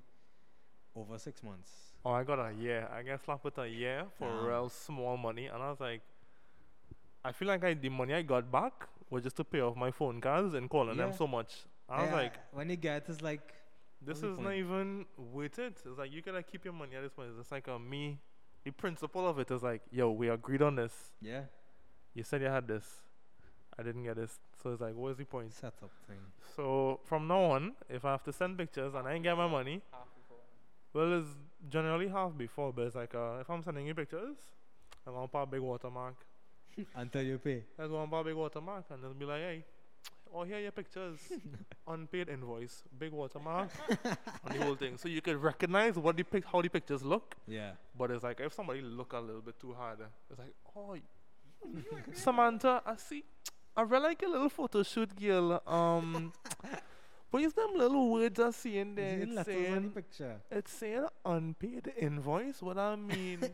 B: over six months.
A: Oh, I got a year. I got slapped with a year for real small money, and I was like, I feel like I the money I got back was just to pay off my phone cards and calling them so much. I was
B: Yeah,
A: like,
B: when you get it's like
A: this is not even worth it. It's like you gotta keep your money at this point. It's like a me. The principle of it is like, yo, we agreed on this.
B: yeah
A: You said you had this. I didn't get this. So it's like, what's the point?
B: setup thing.
A: So from now on, if I have to send pictures and I ain't get my money,
C: Half
A: well, it's generally half before, but it's like, uh, if I'm sending you pictures, I'm gonna put a big watermark.
B: Until you pay.
A: Let's go and buy a big watermark and they'll be like, hey, oh, here are your pictures. Unpaid invoice, big watermark, on the whole thing. So you can recognize what the pic- how the pictures look,
B: Yeah.
A: but it's like if somebody look a little bit too hard, it's like, oh, Samantha, I see, I really like a little photo shoot, girl. Um, but is them little words I see in there? It's
B: the
A: saying,
B: picture.
A: it's saying unpaid invoice. What I mean.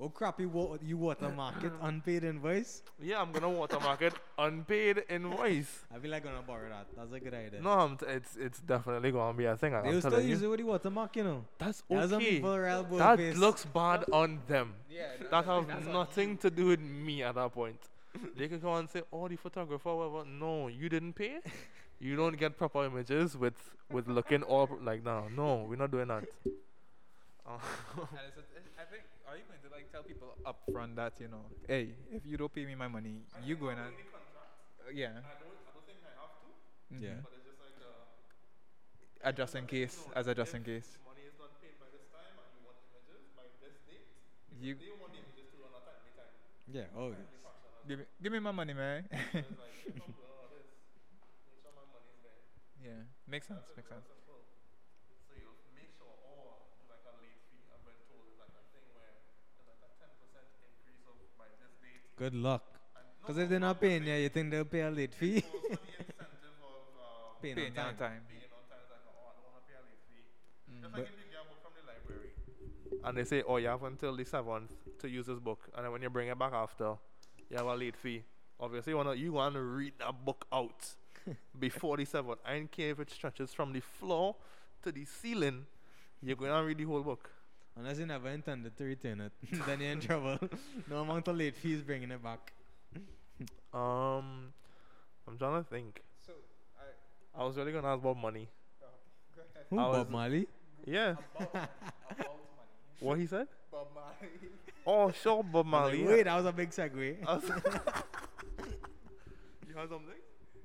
B: Oh crap! You wa- you watermark it unpaid invoice.
A: Yeah, I'm gonna watermark it unpaid invoice.
B: I feel like gonna borrow that. That's a good idea.
A: No, I'm t- it's it's definitely gonna be a thing.
B: they
A: I'm
B: will still
A: telling
B: use
A: you.
B: it with the watermark, you know.
A: That's okay.
B: people real
A: That looks bad on them.
C: Yeah.
A: That has nothing to do with me at that point. They can go and say, "Oh, the photographer, whatever." No, you didn't pay. You don't get proper images with with looking all pr- like no, no, we're not doing that. Uh,
C: And it's it's, I think, are you going to like tell people up front that you know, hey, if you don't pay me my money, you going to, uh, yeah, I don't, I don't think I have to. Mm-hmm.
B: Yeah.
C: Mhm. Uh, just in case, as a just in case.
A: money is not paid by this time and you want images by this date,
C: You
A: they want the images to run at any time.
B: Yeah. Oh. Yes.
C: give me, give me my money, man.
A: Like, you come to all this, make sure my money is there.
C: yeah, makes sense, makes sense.
A: Simple. So you make sure, or like a late fee. I've been told is like a thing where there's like a ten percent increase of by this date.
B: Good luck. Because if they're not paying you, you think they'll pay a late fee?
A: also the incentive of um,
B: Paying
C: Paying
B: on
C: on
B: time.
C: time.
A: paying on time. It's like, oh, I don't want to pay a late fee.
C: Mm.
A: Just like if you get a book from the library. And they say, oh, you have until the seventh to use this book, and then when you bring it back after, you have a late fee. Obviously, you wanna you want to read that book out before the seventh. I don't care if it stretches from the floor to the ceiling. You're going to read the whole book.
B: Unless you never intended to return it, then you're in trouble. no amount of late fees bringing it back.
A: Um, I'm trying to think.
C: So, I,
A: I was really gonna ask about money.
C: go ahead.
B: Who,
A: I
B: Bob
A: was-
B: Marley?
A: Yeah,
C: About, about money.
A: what he said?
C: Bob Marley.
A: Oh, sure, Bob
B: I
A: Marley.
B: like, Wait, that was a big segue.
A: You have something?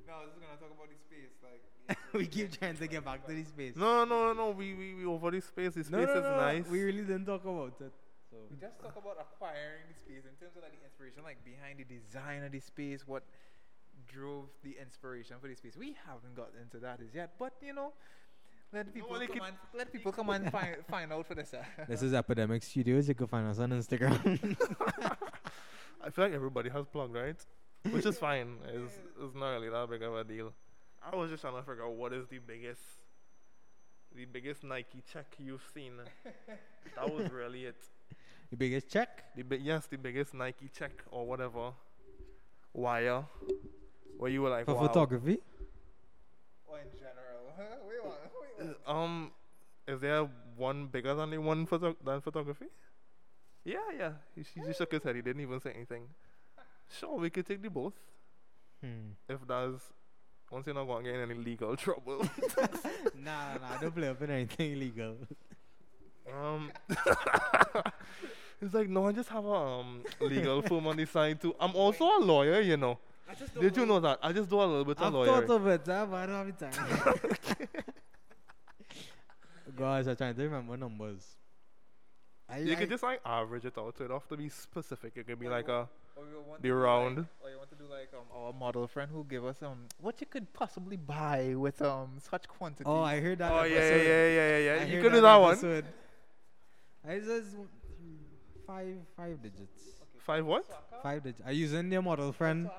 C: No, I was just gonna talk about the space, like.
B: we keep trying to get back to this space.
A: No, no, no, no. We we, we over the space. The space
B: no, no,
A: is
B: no,
A: nice.
B: We really didn't talk about it. So
C: We just talk about acquiring the space in terms of like the inspiration, like behind the design of the space, what drove the inspiration for the space. We haven't got into that as yet, but you know, let people
A: well, it
C: come and let people come and find find out for themselves.
B: this is Epidemic Studios. You can find us on Instagram.
A: I feel like everybody has plugged, right? Which is fine. It's, it's not really that big of a deal. I was just trying to figure out what is the biggest, the biggest Nike check you've seen. that was really it.
B: the biggest check.
A: The big yes, the biggest Nike check or whatever. Wire. Where you were like,
B: For
A: wow.
B: photography.
C: or in general, huh? Wait, what? Wait, what?
A: Um, is there one bigger than the one photo- than photography? Yeah, yeah. He, she just shook his head. He didn't even say anything. Sure, we could take the both.
B: Hmm.
A: If that's once you're not going to get in any legal trouble.
B: nah, nah, don't play up in anything illegal.
A: um, it's like no, I just have a um legal firm on the side too. I'm also a lawyer, you know.
C: I just
A: Did you know that? I just do a little bit of
B: I've
A: lawyering.
B: thought of it, huh, but I don't have time. Guys, I'm trying to remember numbers. I,
A: you
B: I-
A: could just like average it out. So it don't have to be specific. It could be like
C: you
A: a
C: Or want
A: The
C: to
A: round.
C: Like, or you want to do like like um, our model friend who gave us um what you could possibly buy with um such quantity.
B: Oh, I heard that.
A: Oh yeah, yeah,
B: episode.
A: yeah, yeah, yeah.
B: I
A: You
B: heard
A: could do that one.
B: episode. I says five five digits.
A: Five what?
B: Five digits. Are you using your model friend?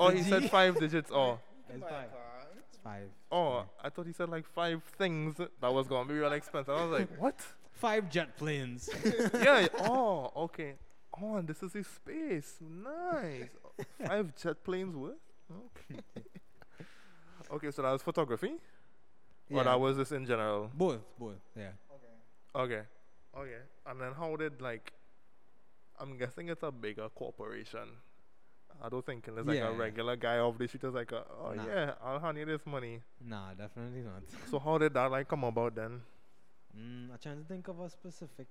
A: Oh, he said five digits. Oh,
B: It's five. Five.
A: oh, I thought he said like five things that was gonna be real expensive. I was like, what?
B: Five jet planes.
A: yeah. Oh, okay. Oh, and this is his space. Nice. Five jet planes worth. Okay. okay, so that was photography, or
B: Yeah.
A: that was just in general.
B: both, both. Yeah.
A: Okay. Okay. Okay. And then how did like? I'm guessing it's a bigger corporation. I don't think it's like
B: Yeah.
A: a regular guy off the street is like, a, oh
B: Nah.
A: yeah, I'll hand you this money.
B: Nah, definitely not.
A: So how did that like come about then?
B: Mm, I'm trying to think of a specific.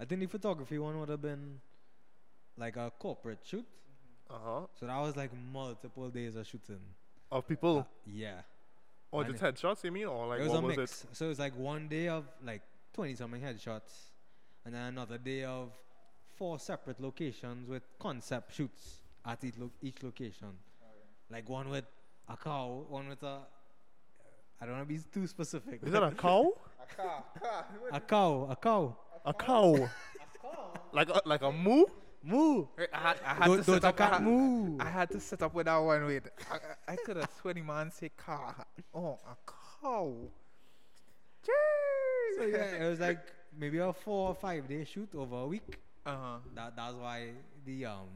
B: I think the photography one would have been like a corporate shoot.
A: Uh huh.
B: So that was like multiple days of shooting.
A: Of people,
B: Uh, yeah.
A: or
B: and
A: just
B: it-
A: headshots? You mean, or like
B: it was
A: what
B: a
A: was
B: mix. So it was like one day of like 20 something headshots, and then another day of four separate locations with concept shoots at each, lo- each location. Oh, like one with a cow, one with a. I don't want to be too specific.
A: Is that a cow?
C: A car, car.
B: a cow, a cow.
A: A cow. like a, like a moo?
B: Moo.
C: I had, I had
B: Do-
C: to set up. I had,
B: moo.
C: I had to set up with that one. Wait, I, I, I could have sworn the man say car. Oh, a cow.
B: So yeah, it was like maybe a four or five day shoot over a week.
C: Uh huh.
B: That that's why the um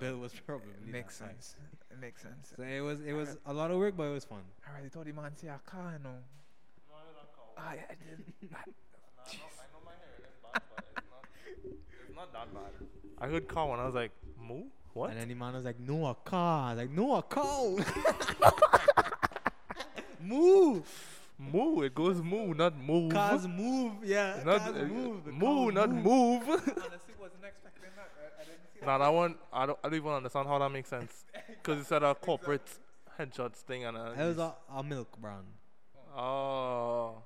B: bill was probably
C: Makes
B: that high.
C: sense. It makes sense.
B: So it was it was a lot of work, but it was fun.
C: I really told the man say a car, you know. Ah, yeah, I did.
A: It's not that bad. I heard cow and I was like, moo? What?
B: And then the man was like, "No a car." I was like, "No a cow." Moo.
A: Moo. It goes moo, not move.
B: Cars move. Yeah.
A: not
B: cars
A: uh,
B: move. the
A: moo,
B: cows
A: not move.
C: Honestly, wasn't expecting that. I, I didn't see
A: nah, that one I don't. I don't even understand how that makes sense. Because it's said a corporate headshots thing and a.
B: It was a, a milk brand.
A: Oh.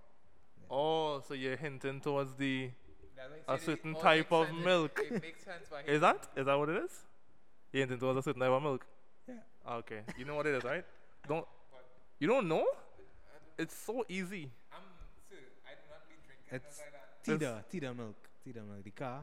A: Oh, so you're hinting towards the.
C: That's why
A: A
C: I said it-
A: certain type of
C: sense.
A: Milk.
C: It, makes sense. why he
A: Is that? Is that what it is? You're hinting towards a certain type of milk.
B: Yeah.
A: Okay. You know what it is, right? Don't. You don't know? It's so easy.
C: I'm, sir, I do not be drinking
B: It's-
C: stuff like that.
B: Tida, Tida milk, Tida milk. The car.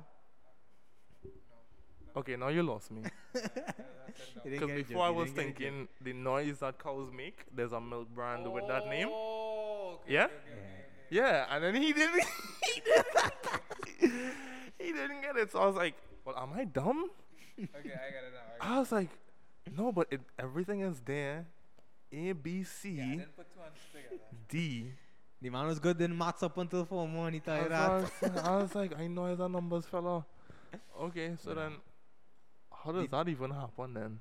A: Okay, now you lost me. Because before I was
B: didn't get a joke.
A: thinking the noise that cows make, there's a milk brand with that oh, name.
C: Oh, okay,
A: Yeah?
C: okay, okay, okay,
A: Yeah, and then he didn't. he, didn't he didn't get it. So I was like, "Well, am I dumb?"
C: okay. Okay, I got it now. I got
A: I was like, "No, but it, everything is there. A, B, C.
C: Yeah, I didn't put two and two together.
A: D."
B: The man was good in maths up until four more. He
A: I was,
B: that.
A: I was- I was like, "I know it's a numbers fella." Okay, so
B: Yeah.
A: then, how does
B: The-
A: that even happen then?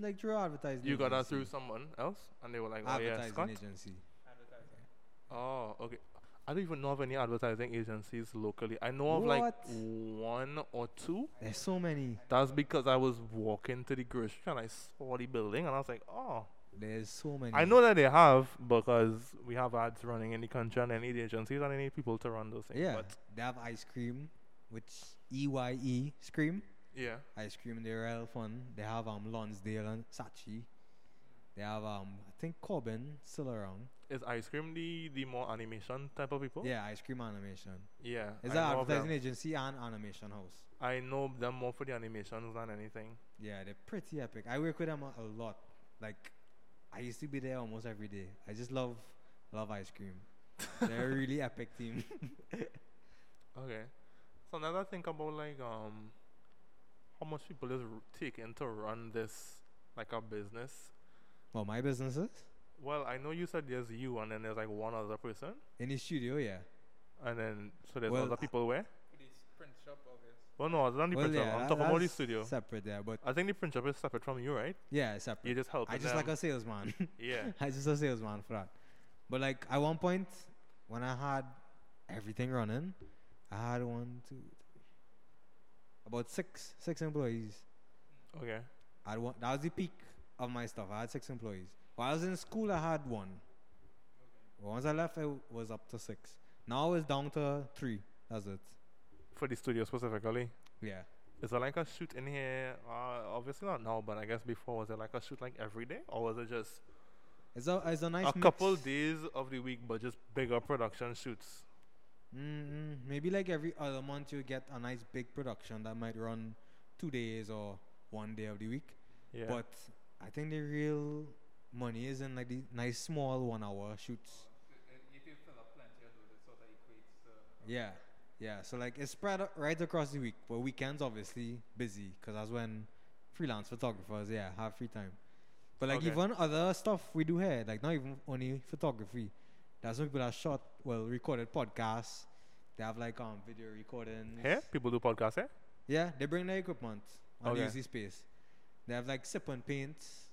B: Like through advertising.
A: You got that through someone else, and they were like, "Oh yeah,
B: advertising
A: Scott."
B: agency.
C: Advertising.
A: Oh, okay. I don't even know of any advertising agencies locally. I know of like one or two.
B: There's so many.
A: That's because I was walking to the grocery and I saw the building and I was like, oh.
B: There's so many.
A: I know that they have because we have ads running in the country and they need agencies and they need people to run those things.
B: Yeah,
A: But
B: they have ice cream, which E Y E scream.
A: yeah.
B: Ice cream, they're real fun. They have um Lonsdale and Saatchi. They have um I think Corbin still around.
A: Is ice cream the, the more animation type of people?
B: Yeah, ice cream animation.
A: Yeah.
B: It's
A: I
B: an
A: know of them.
B: advertising agency and animation house.
A: I know them more for the animations than anything.
B: Yeah, they're pretty epic. I work with them a, a lot. Like, I used to be there almost every day. I just love love ice cream. they're a really epic team.
A: Okay. So now that I think about like um how much people is taking to run this like a business.
B: well, my businesses
A: Well, I know you said there's you and then there's like one other person
B: in the studio, yeah.
A: and then so there's
B: Well,
A: other
B: I-
A: people where?
C: This print shop, obvious.
A: Well no, it's not the
B: well, yeah,
A: I'm talking about the studio.
B: Separate there, but
A: I think the shop is separate from you, right?
B: yeah, it's separate.
A: You just help
B: I just like a salesman.
A: Yeah.
B: I just a salesman for that. But like at one point, when I had everything running, I had one, two, about six, six employees.
A: Okay.
B: I had one. That was the peak of my stuff. I had six employees. While I was in school, I had one. Once I left, it was up to six. Now it's down to three. That's it.
A: For the studio specifically.
B: Yeah.
A: Is there like a shoot in here? Uh, obviously not now, but I guess before was it like a shoot like every day, or was it just
B: It's a it's a nice
A: a couple days of the week, but just bigger production shoots?
B: Mm-mm. Maybe like every other month you get a nice big production that might run two days or one day of the week.
A: Yeah.
B: But I think the real money is in like the nice small one hour shoots.
C: If you fill up plenty of those, it sort of equates to.
B: Yeah, yeah. So like it's spread right across the week, but weekends obviously busy because that's when freelance photographers yeah have free time. But like
A: Okay.
B: even other stuff we do here, like not even only photography. There's some people that shot well recorded podcasts. They have like um video recordings.
A: here, people do podcasts here.
B: Yeah, they bring their equipment and
A: Okay.
B: the space. They have like sip and paints.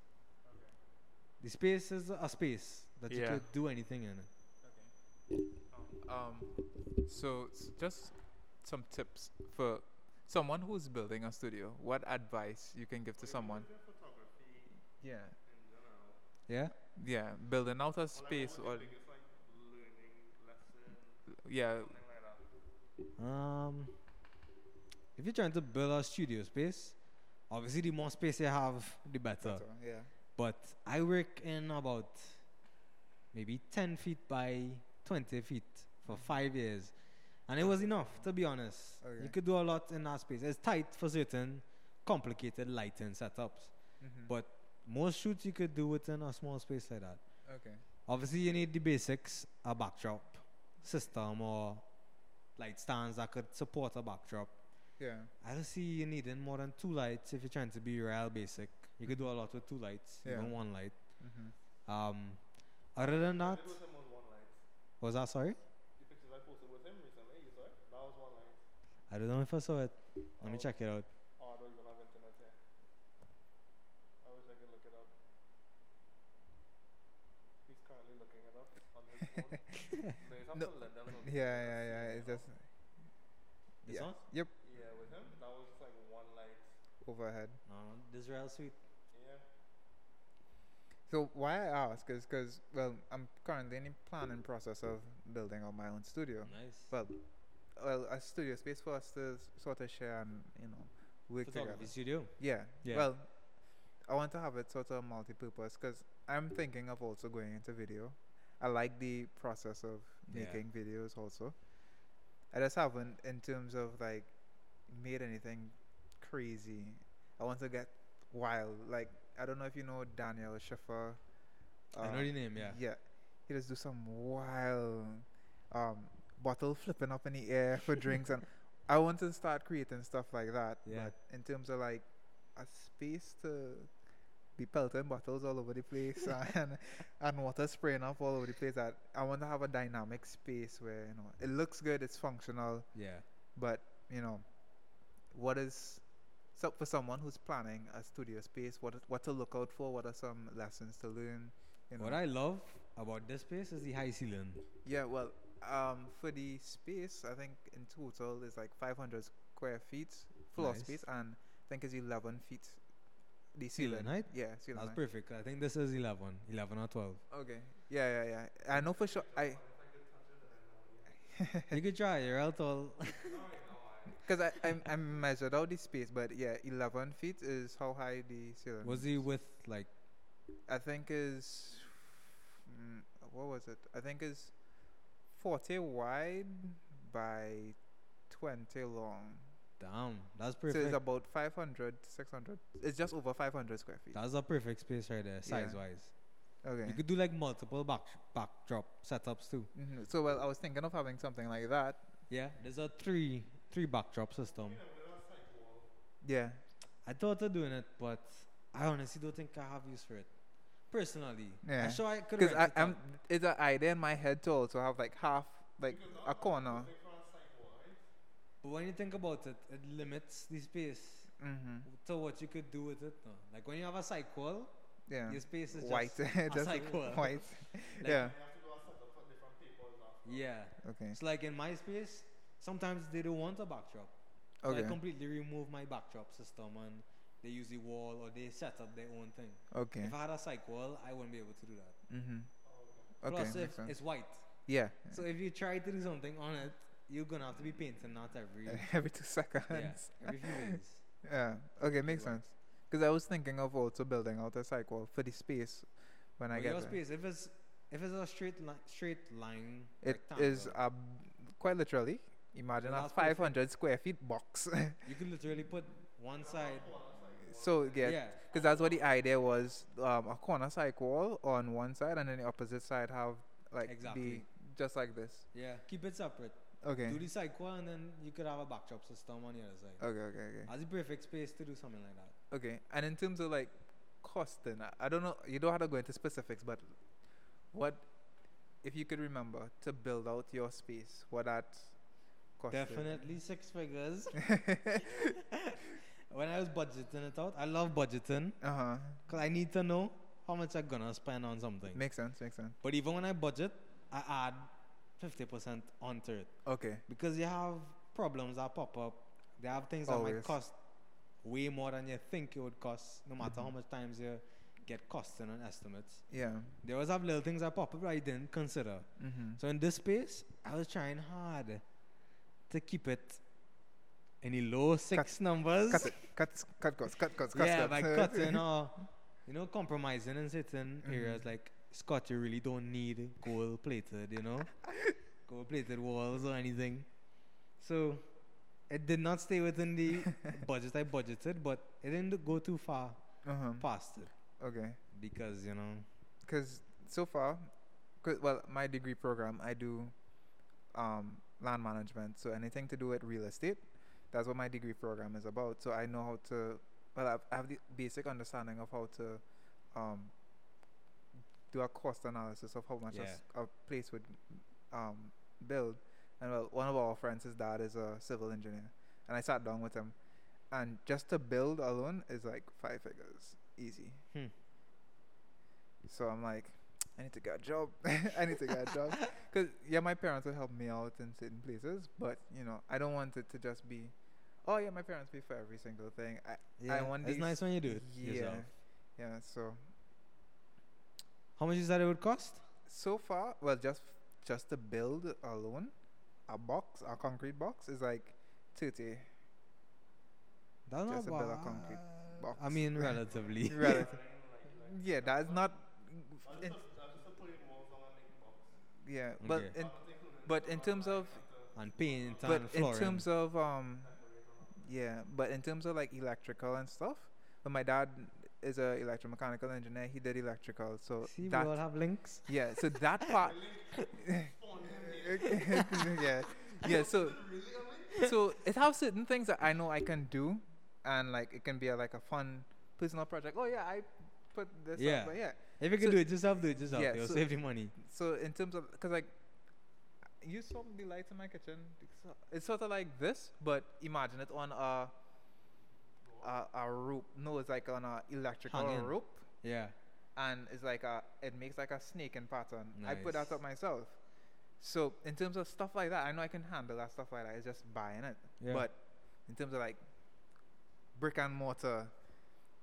B: The space is a space that you
A: Yeah.
B: could do anything in.
C: Um, so just some tips for someone who's building a studio. What advice you can give to someone? Yeah,
B: Yeah.
C: yeah, building out a space or yeah,
B: Um, if you're trying to build a studio space, obviously the more space you have, the better.
C: better, yeah.
B: But I work in about maybe 10 feet by 20 feet for five years. And it was enough, to be honest.
C: Okay.
B: You could do a lot in that space. It's tight for certain complicated lighting setups.
C: Mm-hmm.
B: But most shoots you could do within a small space like that.
C: okay,
B: Obviously, you need the basics a backdrop system or light stands that could support a backdrop.
C: yeah,
B: I don't see you needing more than two lights if you're trying to be real basic. You could do a lot with two lights,
C: Yeah.
B: even one light.
C: mm-hmm.
B: Um, other than that, was that sorry? I don't know if I saw it. Let me oh. check it out.
A: Oh, I don't even have internet here. I wish I could look it up. He's currently looking it up on his phone.
C: no. yeah, yeah, yeah. It's just
B: This
C: Yeah.
B: one?
C: Yep.
A: Yeah, with him, that was just like one light.
C: overhead.
B: No, this real sweet.
A: Yeah.
C: So why I ask is because well, I'm currently in the planning process of building out my own studio.
B: Nice.
C: Well, well, a studio space for us to sort of share and you know work
B: Photography
C: together.
B: studio.
C: Yeah.
B: Yeah.
C: Well, I want to have it sort of multi-purpose because I'm thinking of also going into video. I like the process of
B: Yeah.
C: making videos also. I just haven't, in terms of like, made anything crazy. I want to get wild. Like I don't know if you know Daniel Schiffer.
B: I know
C: um,
B: the name, yeah.
C: Yeah. He just do some wild um bottle flipping up in the air for drinks and I want to start creating stuff like that.
B: Yeah.
C: But in terms of like a space to be pelting bottles all over the place and and water spraying up all over the place that I want to have a dynamic space where, you know, it looks good, it's functional,
B: Yeah.
C: but you know, what is so for someone who's planning a studio space, what what to look out for, what are some lessons to learn? You know?
B: What I love about this space is the high ceiling.
C: Yeah, well, um, for the space, I think in total is like 500 square feet floor
B: Nice.
C: space, and I think it's 11 feet. The
B: Ceiling height?
C: Yeah, ceiling
B: That's
C: height.
B: perfect. I think this is 11, 11 or 12.
C: Okay. Yeah, yeah, yeah. I know for sure. I
B: you could try. You're all tall.
C: because I, I I measured out the space, but yeah, 11 feet is how high the ceiling.
B: Was he with like?
C: I think is mm, what was it? I think is 40 wide by 20 long.
B: Damn, that's perfect.
C: So it's about 500, 600. It's just over 500 square feet.
B: That's a perfect space right there,
C: Yeah.
B: size wise.
C: Okay.
B: You could do like multiple back backdrop setups too.
C: hmm So well, I was thinking of having something like that.
B: Yeah, there's a three three backdrop system.
C: Yeah.
B: I thought of doing it, but I honestly don't think I have use for it. Personally,
C: Yeah.
B: I'm sure I could.
C: Because
B: rent it
C: I'm, it's an idea in my head to also have like half, like a corner.
B: But when you think about it, it limits the space
C: Mm-hmm.
B: to what you could do with it. No? Like when you have a side wall,
C: Yeah.
B: your space is
C: White.
B: just
C: just
B: side wall.
C: white.
B: Like-
C: yeah.
B: yeah.
C: Okay.
B: It's like in my space, sometimes they don't want a backdrop. So
C: Okay.
B: I completely remove my backdrop system and they use the wall or they set up their own thing.
C: Okay.
B: If I had a side wall, I wouldn't be able to do that.
C: Mm-hmm. Okay.
B: Plus, if
C: sense.
B: it's white.
C: Yeah.
B: So if you try to do something on it, you're gonna have to be painting not every
C: Every two seconds.
B: yeah, every few days.
C: Yeah. Okay, makes sense. Because I was thinking of also building out a side wall for the space when I
B: But
C: get
B: your
C: there.
B: space, if it's if it's a straight line, straight line,
C: It is
B: rectangle,
C: quite literally. Imagine a
B: that's perfect.
C: 500 square feet box.
B: you can literally put one side.
C: So yeah,
B: Yeah.
C: because that's what the idea was. Um, a corner side wall on one side, and then the opposite side have like
B: Exactly.
C: be just like this.
B: Yeah. Keep it separate.
C: Okay.
B: Do the cycle and then you could have a backdrop system on the other side.
C: Okay. Okay. Okay.
B: That's the perfect space to do something like that.
C: Okay. And in terms of like costing, I- I don't know. You don't have to go into specifics, but what if you could remember to build out your space? What that cost?
B: Definitely six figures. when I was budgeting it out, I love budgeting
C: Uh huh.
B: because I need to know how much I'm gonna spend on something.
C: Makes sense. Makes sense.
B: But even when I budget, I add 50% onto it
C: Okay.
B: because you have problems that pop up. They have things that might cost way more than you think it would cost, no matter how
C: Mhm.
B: much times you get costing and estimates.
C: Yeah.
B: They always have little things that pop up that I didn't consider.
C: Mm-hmm.
B: So in this space, I was trying hard to keep it the low six numbers.
C: Cut it. Cut. Cut costs. Cut costs. Cut
B: yeah,
C: costs.
B: by cutting or you know compromising in certain
C: Mhm.
B: areas like Scott, you really don't need gold plated, you know, gold plated walls or anything. So it did not stay within the budget I budgeted, but it didn't go too far
C: Uh-huh.
B: past it
C: Okay.
B: because you know.
C: Because so far, 'cause- well, my degree program, I do um, land management. So anything to do with real estate, that's what my degree program is about. So I know how to, well, I've, I have the basic understanding of how to um, do a cost analysis of how much a
B: Yeah.
C: s- a, place would um, build. And well, one of our friends, his dad is a civil engineer, and I sat down with him, and just to build alone is like five figures, easy.
B: Hmm.
C: So I'm like, I need to get a job. I need to get a job. Because, yeah, my parents will help me out in certain places, but, you know, I don't want it to just be, oh, yeah, my parents pay for every single thing. I,
B: Yeah,
C: want
B: it's
C: these-
B: nice when you do it
C: yeah.
B: yourself.
C: Yeah, so,
B: How much is that it would cost?
C: so far, well, just just to build alone, a box, a concrete box, is like 30.
B: That's
C: Just
B: not
C: a
B: bad.
C: concrete box.
B: I mean, relatively.
C: Relative. yeah, that's not. in- yeah, but
B: Okay.
C: in, but in terms of
B: and paint
C: but
B: and
C: in terms of um yeah but in terms of like electrical and stuff but my dad is a electromechanical engineer he did electrical so
B: See, we all have links.
C: yeah so that part yeah yeah so so it has certain things that i know i can do and like it can be a, like a fun personal project oh yeah i put this
B: Yeah.
C: up but yeah
B: If you can
C: So-
B: do it yourself, do it yourself.
C: yeah,
B: You'll
C: so-
B: save the money.
C: so in terms of because like you saw the lights in my kitchen. It's, sort of like this but imagine it on a a, a rope no it's like on a electrical
B: Hanging.
C: rope
B: Yeah.
C: and it's like a it makes like a snake in pattern. I put that up myself. So in terms of stuff like that i know i can handle that stuff like that. It's just buying it.
B: Yeah.
C: but in terms of like brick and mortar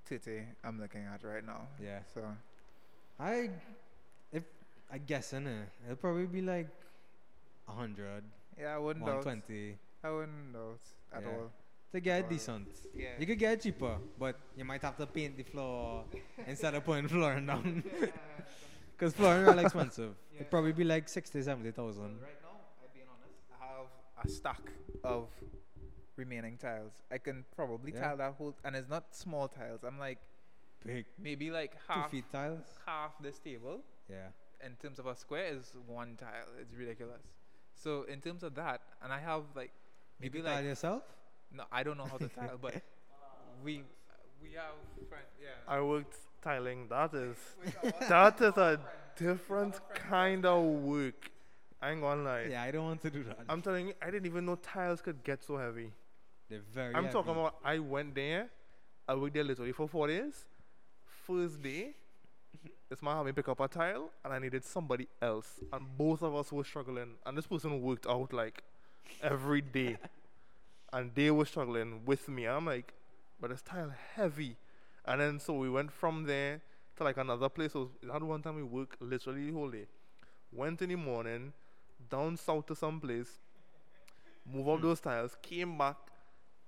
C: titty i'm looking at right now.
B: Yeah.
C: so
B: I, if I guess in it, it'll probably be like a hundred,
C: yeah i wouldn't
B: one
C: doubt
B: twenty
C: i wouldn't doubt at
B: Yeah.
C: all
B: to get
C: Or-
B: decent.
C: yeah
B: You could get it cheaper, but you might have to paint the floor instead of putting flooring down. Because flooring are expensive.
C: Yeah.
B: It'd probably be like 60, 70,000.
C: Right now, I'm being honest, I have a stack of remaining tiles. I can probably
B: Yeah.
C: tile that whole, and it's not small tiles. I'm like
B: Big.
C: maybe like half.
B: Two feet tiles.
C: half this table
B: Yeah.
C: in terms of a square is one tile. It's ridiculous. So in terms of that, and I have like maybe
B: you tile
C: like
B: yourself?
C: no, I don't know how to tile, but we we have friend, yeah.
A: I worked tiling. That is that is a different kind of work. I ain't gonna lie.
B: Yeah, I don't want to do that.
A: I'm telling you, I didn't even know tiles could get so heavy.
B: They're very
A: I'm talking about I went there, I worked there literally for four days. First day, this man had pick up a tile and I needed somebody else. And both of us were struggling. And this person worked out like every day. and they were struggling with me. I'm like, but this tile heavy. And then so we went from there to like another place. So that one time we worked literally the whole day. Went in the morning, down south to some place, move up hmm. those tiles, came back,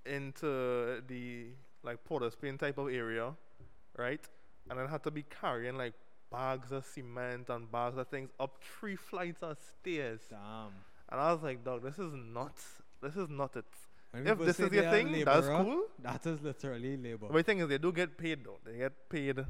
A: into the like Port of Spain type of area, right? And then had to be carrying like bags of cement and bags of things up three flights of stairs.
B: Damn.
A: And I was like, dog, this is not this is not it.
B: When
A: If this is your thing, that's cool.
B: That is literally labor.
A: But the thing is, they do get paid though. They get paid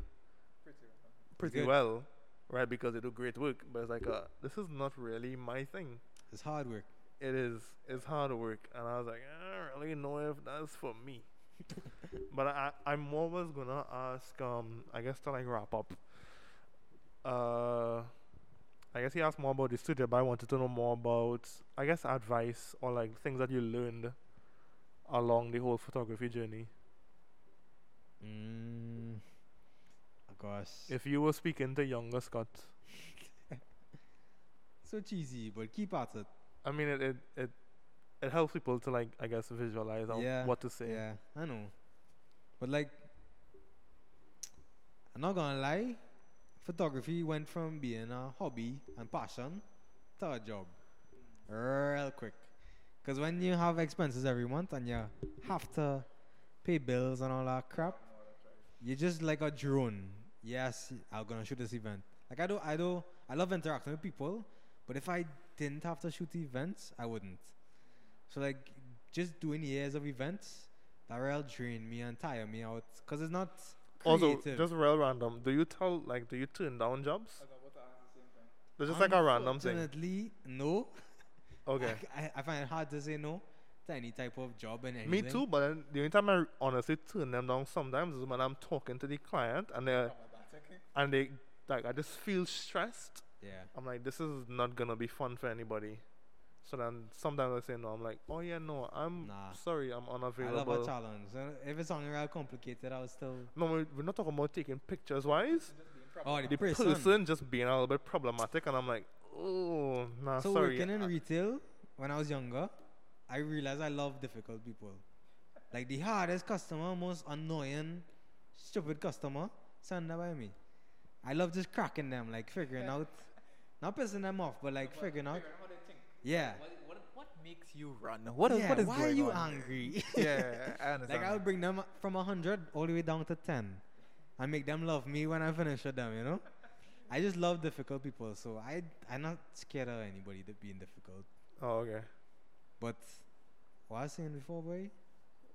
A: pretty
B: good.
A: well, right? Because they do great work. But it's like, uh, this is not really my thing.
B: It's hard work.
A: It is. It's hard work, and I was like, I don't really know if that's for me. but I, I'm always gonna ask. Um, I guess to like wrap up. Uh, I guess he asked more about the studio, but I wanted to know more about, I guess, advice or like things that you learned along the whole photography journey.
B: Mm. Of course.
A: If you were speaking to younger Scott,
B: so cheesy, but keep at it.
A: I mean, it it it, it helps people to like, I guess, visualize
B: Yeah,
A: what to say.
B: Yeah, I know. But like, I'm not gonna lie, photography went from being a hobby and passion to a job real quick. Because when you have expenses every month and you have to pay bills and all that crap, you're just like a drone. Yes, I'm gonna shoot this event. Like I do, I do, I love interacting with people, but if I didn't have to shoot events, I wouldn't. So like, just doing years of events, that real drain me and tire me out. Cause it's not
A: Also, just real random. Do you tell like, do you turn down jobs? It's just like a random thing.
B: Unfortunately, no.
A: Okay.
B: I, I find it hard to say no to any type of job and anything.
A: Me too, but then the only time I honestly turn them down sometimes is when I'm talking to the client and they and they like I just feel stressed.
B: Yeah.
A: I'm like, this is not gonna be fun for anybody. So then sometimes I say no. I'm like, oh yeah, no, I'm
B: Nah.
A: sorry, I'm unavailable.
B: I love a
A: unavailable.
B: challenge. Uh, if it's something real complicated, I'll still.
A: no, we- we're not talking about taking pictures wise.
B: Oh, the,
A: The
B: person.
A: person just being a little bit problematic, and I'm like, oh, nah,
B: So
A: sorry.
B: working in retail when I was younger, I realized I love difficult people. Like the hardest customer, most annoying, stupid customer, send that by me. I love just cracking them, like figuring out, not pissing them off, but like figuring out. Yeah.
C: What, what, what makes you run? What is,
B: yeah,
C: what is
B: why
C: going
B: are you
C: on?
B: angry?
C: yeah, I understand.
B: like I would bring them from hundred all the way down to ten, and make them love me when I finish with them. You know, I just love difficult people, so I I'm not scared of anybody that being difficult.
A: oh, okay.
B: But what I was saying before, boy,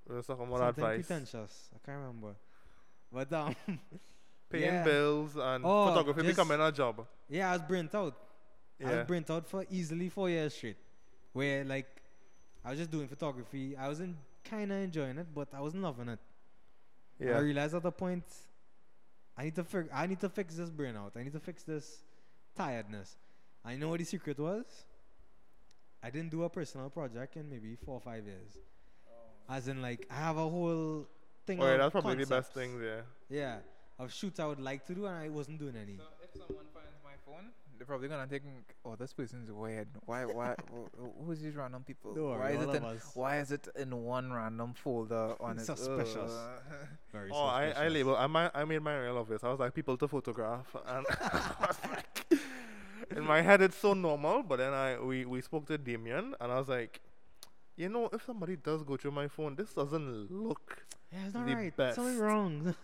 A: We're just talking about
B: something
A: advice.
B: pretentious. I can't remember. But um,
A: Paying
B: yeah.
A: bills and
B: Oh,
A: photography
B: just-
A: becoming a job.
B: yeah, I was burnt out. I
A: Yeah.
B: was burnt out for easily four years straight, where like I was just doing photography. I wasn't kind of enjoying it, but I wasn't loving it.
A: Yeah.
B: I realized at the point I need to fig- I need to fix this burnout. I need to fix this tiredness. I know what the secret was. I didn't do a personal project in maybe four or five years. As in, like I have a whole thing.
A: Oh, yeah,
B: of
A: that's probably the best
B: concepts.
A: thing there.
B: Yeah, of shoots I would like to do, and I wasn't doing any.
C: So if someone finds my phone, they're probably gonna think, "Oh, this person's weird. Why? Why? who's these random people?
B: Don't worry,
C: why is
B: all
C: it in?
B: us.
C: Why is it in one random folder on its
B: Suspicious.
C: uh,
B: Very
A: Oh, I, I label. I, mi- I made my real of this. I was like people to photograph, and I was like, in my head it's so normal. But then I we we spoke to Damien, and I was like, you know, if somebody does go through my phone, this doesn't look.
B: Yeah, it's not
A: the
B: right.
A: best.
B: Something wrong.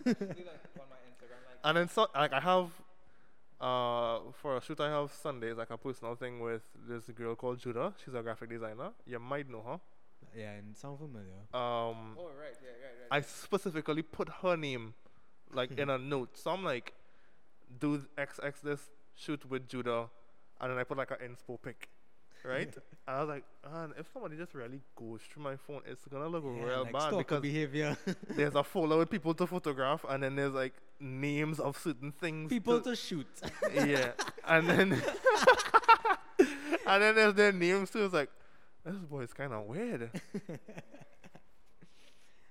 A: And then so like I have, uh, for a shoot I have Sundays like a personal thing with this girl called Judah. She's a graphic designer. You might know her.
B: yeah, and sound familiar.
A: Um,
C: Oh right, yeah, right, right.
A: I specifically put her name like in a note. So I'm like, do XX this shoot with Judah, and then I put like an inspo pic, right? and I was like, man, if somebody just really goes through my phone, it's gonna look
B: Yeah,
A: real
B: like
A: bad because
B: behavior.
A: there's a folder with people to photograph, and then there's like names of certain things.
B: People to shoot.
A: yeah, and then and then there's their names too. It's like this boy is kind of weird.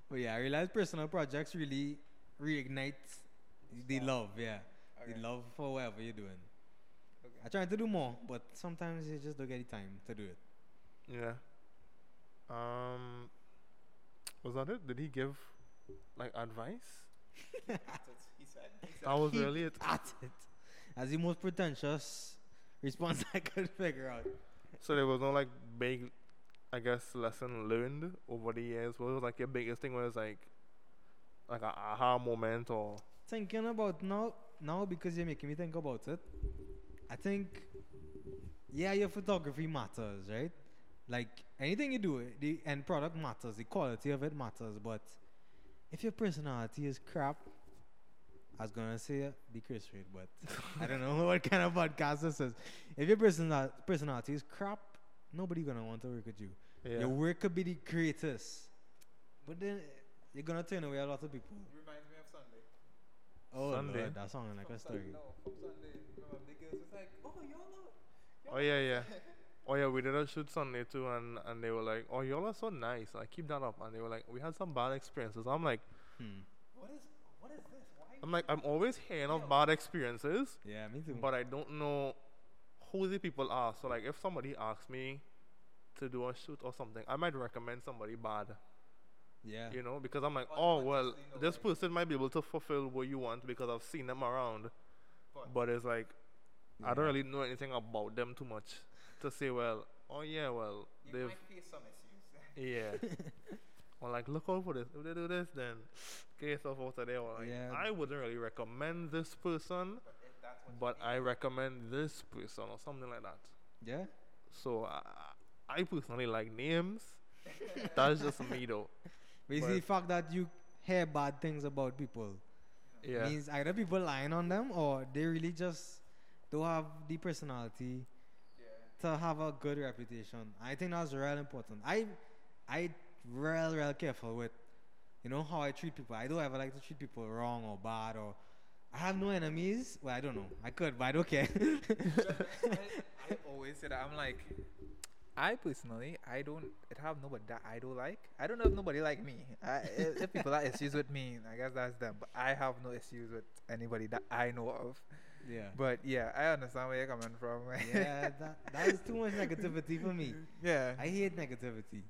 B: But yeah, I realized personal projects really reignite the love, yeah.
C: Okay.
B: The love for whatever you're doing.
C: Okay.
B: I try to do more, but sometimes you just don't get the time to do it.
A: Yeah. Um. Was that it? Did he give like advice?
C: He said. He said.
A: That was
B: Keep
A: really it.
B: At it. As the most pretentious response I could figure out.
A: So there was no like big I guess, lesson learned over the years? What was like your biggest thing? Was like, like a aha moment or?
B: Thinking about now, now because you're making me think about it. I think, yeah, your photography matters, right? Like anything you do, the end product matters, the quality of it matters. But if your personality is crap, I was gonna say the curse rate, but I don't know what kind of podcast this is. If your personal personality is crap, nobody gonna want to work with you.
A: Yeah.
B: Your work could be the greatest, but then you're gonna turn away a lot of people.
C: Reminds me of Sunday.
B: Oh
A: Sunday.
B: Lord, that sounded like
C: From
B: a
C: Sunday-
B: story.
C: No, from Sunday. Remember, the girls was like, oh, y'all look.
A: Oh yeah, yeah. Oh yeah, we did a shoot Sunday too, and and they were like, "Oh, y'all are so nice. I keep that up." And they were like, "We had some bad experiences." I'm like,
B: Hmm.
C: What is, what is this? Why?
A: I'm like, I'm always hearing of bad experiences,
B: Yeah, me too.
A: but I don't know who the people are. So like, if somebody asks me to do a shoot or something, I might recommend somebody bad.
B: yeah,
A: You know, because I'm like,
C: But
A: oh well, this
C: like-
A: person might be able to fulfill what you want because I've seen them around.
C: But-
A: But it's like, I don't really know anything about them too much to say, well, oh yeah, well,
C: You
A: they've
C: might face some issues.
A: Yeah. or like, look out for this. If they do this, then get yourself out of there. Or like,
B: Yeah.
A: I wouldn't really recommend this person,
C: but if that's what
A: but
C: you
A: I recommend this person or something like that.
B: yeah.
A: So I, I personally like names. That's just me though.
B: Basically, the fact that you hear bad things about people
A: Yeah.
B: means either people lying on them or they really just don't have the personality
C: yeah.
B: To have a good reputation. I think that's real important. I, I real real careful with, you know how I treat people. I don't ever like to treat people wrong or bad or. I have no enemies. Well, I don't know. I could, but I don't care.
C: I, I always say that I'm like, I personally, I don't have nobody that I don't like. I don't have nobody like me. I, if people have issues with me, I guess that's them. But I have no issues with anybody that I know of.
B: Yeah.
C: But yeah, I understand where you're coming from.
B: yeah, that, that is too much negativity for me.
C: yeah.
B: I hate negativity.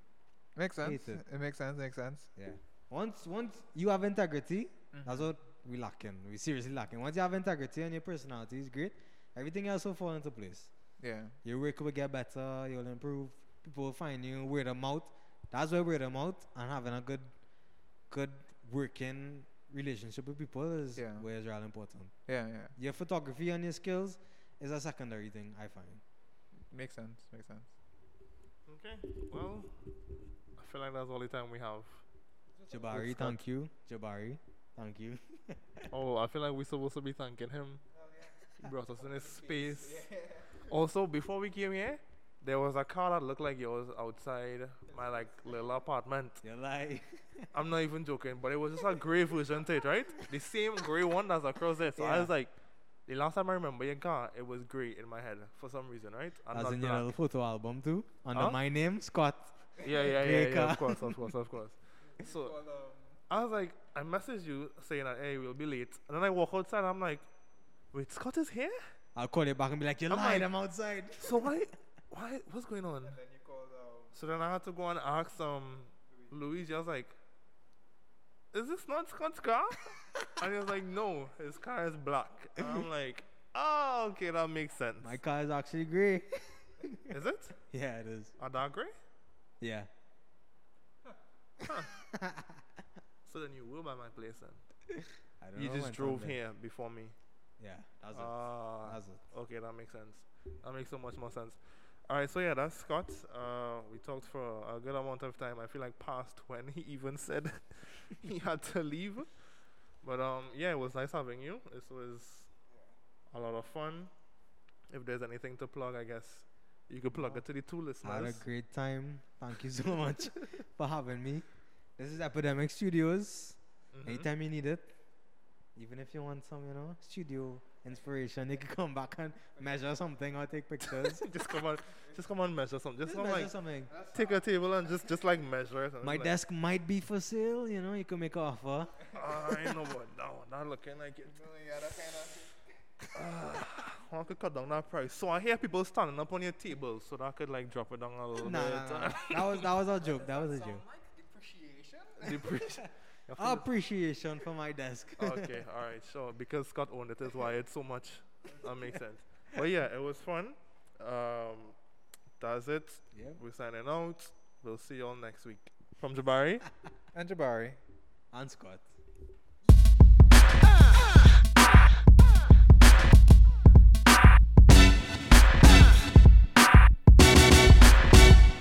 C: makes sense. It.
B: it.
C: makes sense. Makes sense.
B: Yeah. Once once you have integrity,
C: Mhm.
B: that's what we lacking. We seriously lacking. Once you have integrity and your personality is great, everything else will fall into place.
C: Yeah.
B: Your work will get better. You'll improve. People will find you. Word of mouth. That's why word of mouth and having a good, good working relationship with people is
C: Yeah.
B: where is real important.
C: Yeah. Yeah.
B: Your photography and your skills is a secondary thing. I find.
C: Makes sense. Makes sense.
A: Okay. Well, I feel like that's all the time we have.
B: Jabari, thank you. Jabari, thank you.
A: Oh, I feel like we're supposed to be thanking him. He brought us in his space. Also, before we came here, there was a car that looked like yours outside my like little apartment.
B: You lie.
A: I'm not even joking, but it was just a grey version to it, right? The same grey one that's across there. So I was like, the last time I remember your car, it was grey in my head for some reason, right? And
B: As in your little photo album too. Under
A: Huh?
B: my name, Scott.
A: Yeah, yeah, yeah,
B: grey
A: yeah, of course, of course, of course. So I was like, I messaged you saying that, hey, we'll be late. And then I walk outside, I'm like, wait, Scott is here?
B: I'll call you back and be like, you
A: I'm
B: lied,
A: like-
B: I'm outside.
A: So why, why, what's going on?
C: And then you called um,
A: So then I had to go and ask um Luigi. I was like, "Is this not Scott's car?" and he was like, "No, his car is black." And I'm like, "Oh, okay, that makes sense."
B: My car is actually grey.
A: is it
B: yeah, it is.
A: a dark gray?
B: Yeah.
A: So then you were by my place then.
B: I don't
A: You
B: know
A: just drove
B: Sunday-
A: here before me.
B: Yeah, that's it.
A: Ah,
B: That's it.
A: okay, that makes sense. That makes so much more sense. All right, so yeah, that's Scott. Uh, we talked for a good amount of time. I feel like past when he even said he had to leave. But um, yeah, it was nice having you. This was a lot of fun. If there's anything to plug, I guess you could plug it to the two
B: I had a great time. Thank you so much for having me. This is Epidemic Studios.
A: Mhm.
B: Anytime you need it, even if you want some, you know, studio inspiration, you could come back and measure something or take pictures.
A: just come on, just come on, measure something. Just
B: Just
A: come
B: measure
A: like
B: something.
A: take a table and just just like measure it. and
B: My
A: like,
B: desk might be for sale, you know, you could make an offer.
A: I know, but no, not looking like it.
C: yeah, that kind of.
A: I could cut down that price. So I hear people standing up on your table, so that I could like drop it down a little
B: Nah,
A: bit.
B: nah, nah. that was that was a joke. That was a joke.
C: like depreciation?
A: Depreciation. You have to
B: Appreciation for my desk.
A: okay, all right, sure. Because Scott owned it is why it's so much. That makes sense. But yeah, it was fun. Um, that's it.
B: yeah.
A: We're signing out. We'll see y'all next week. From Jabari.
C: And Jabari.
B: And Scott.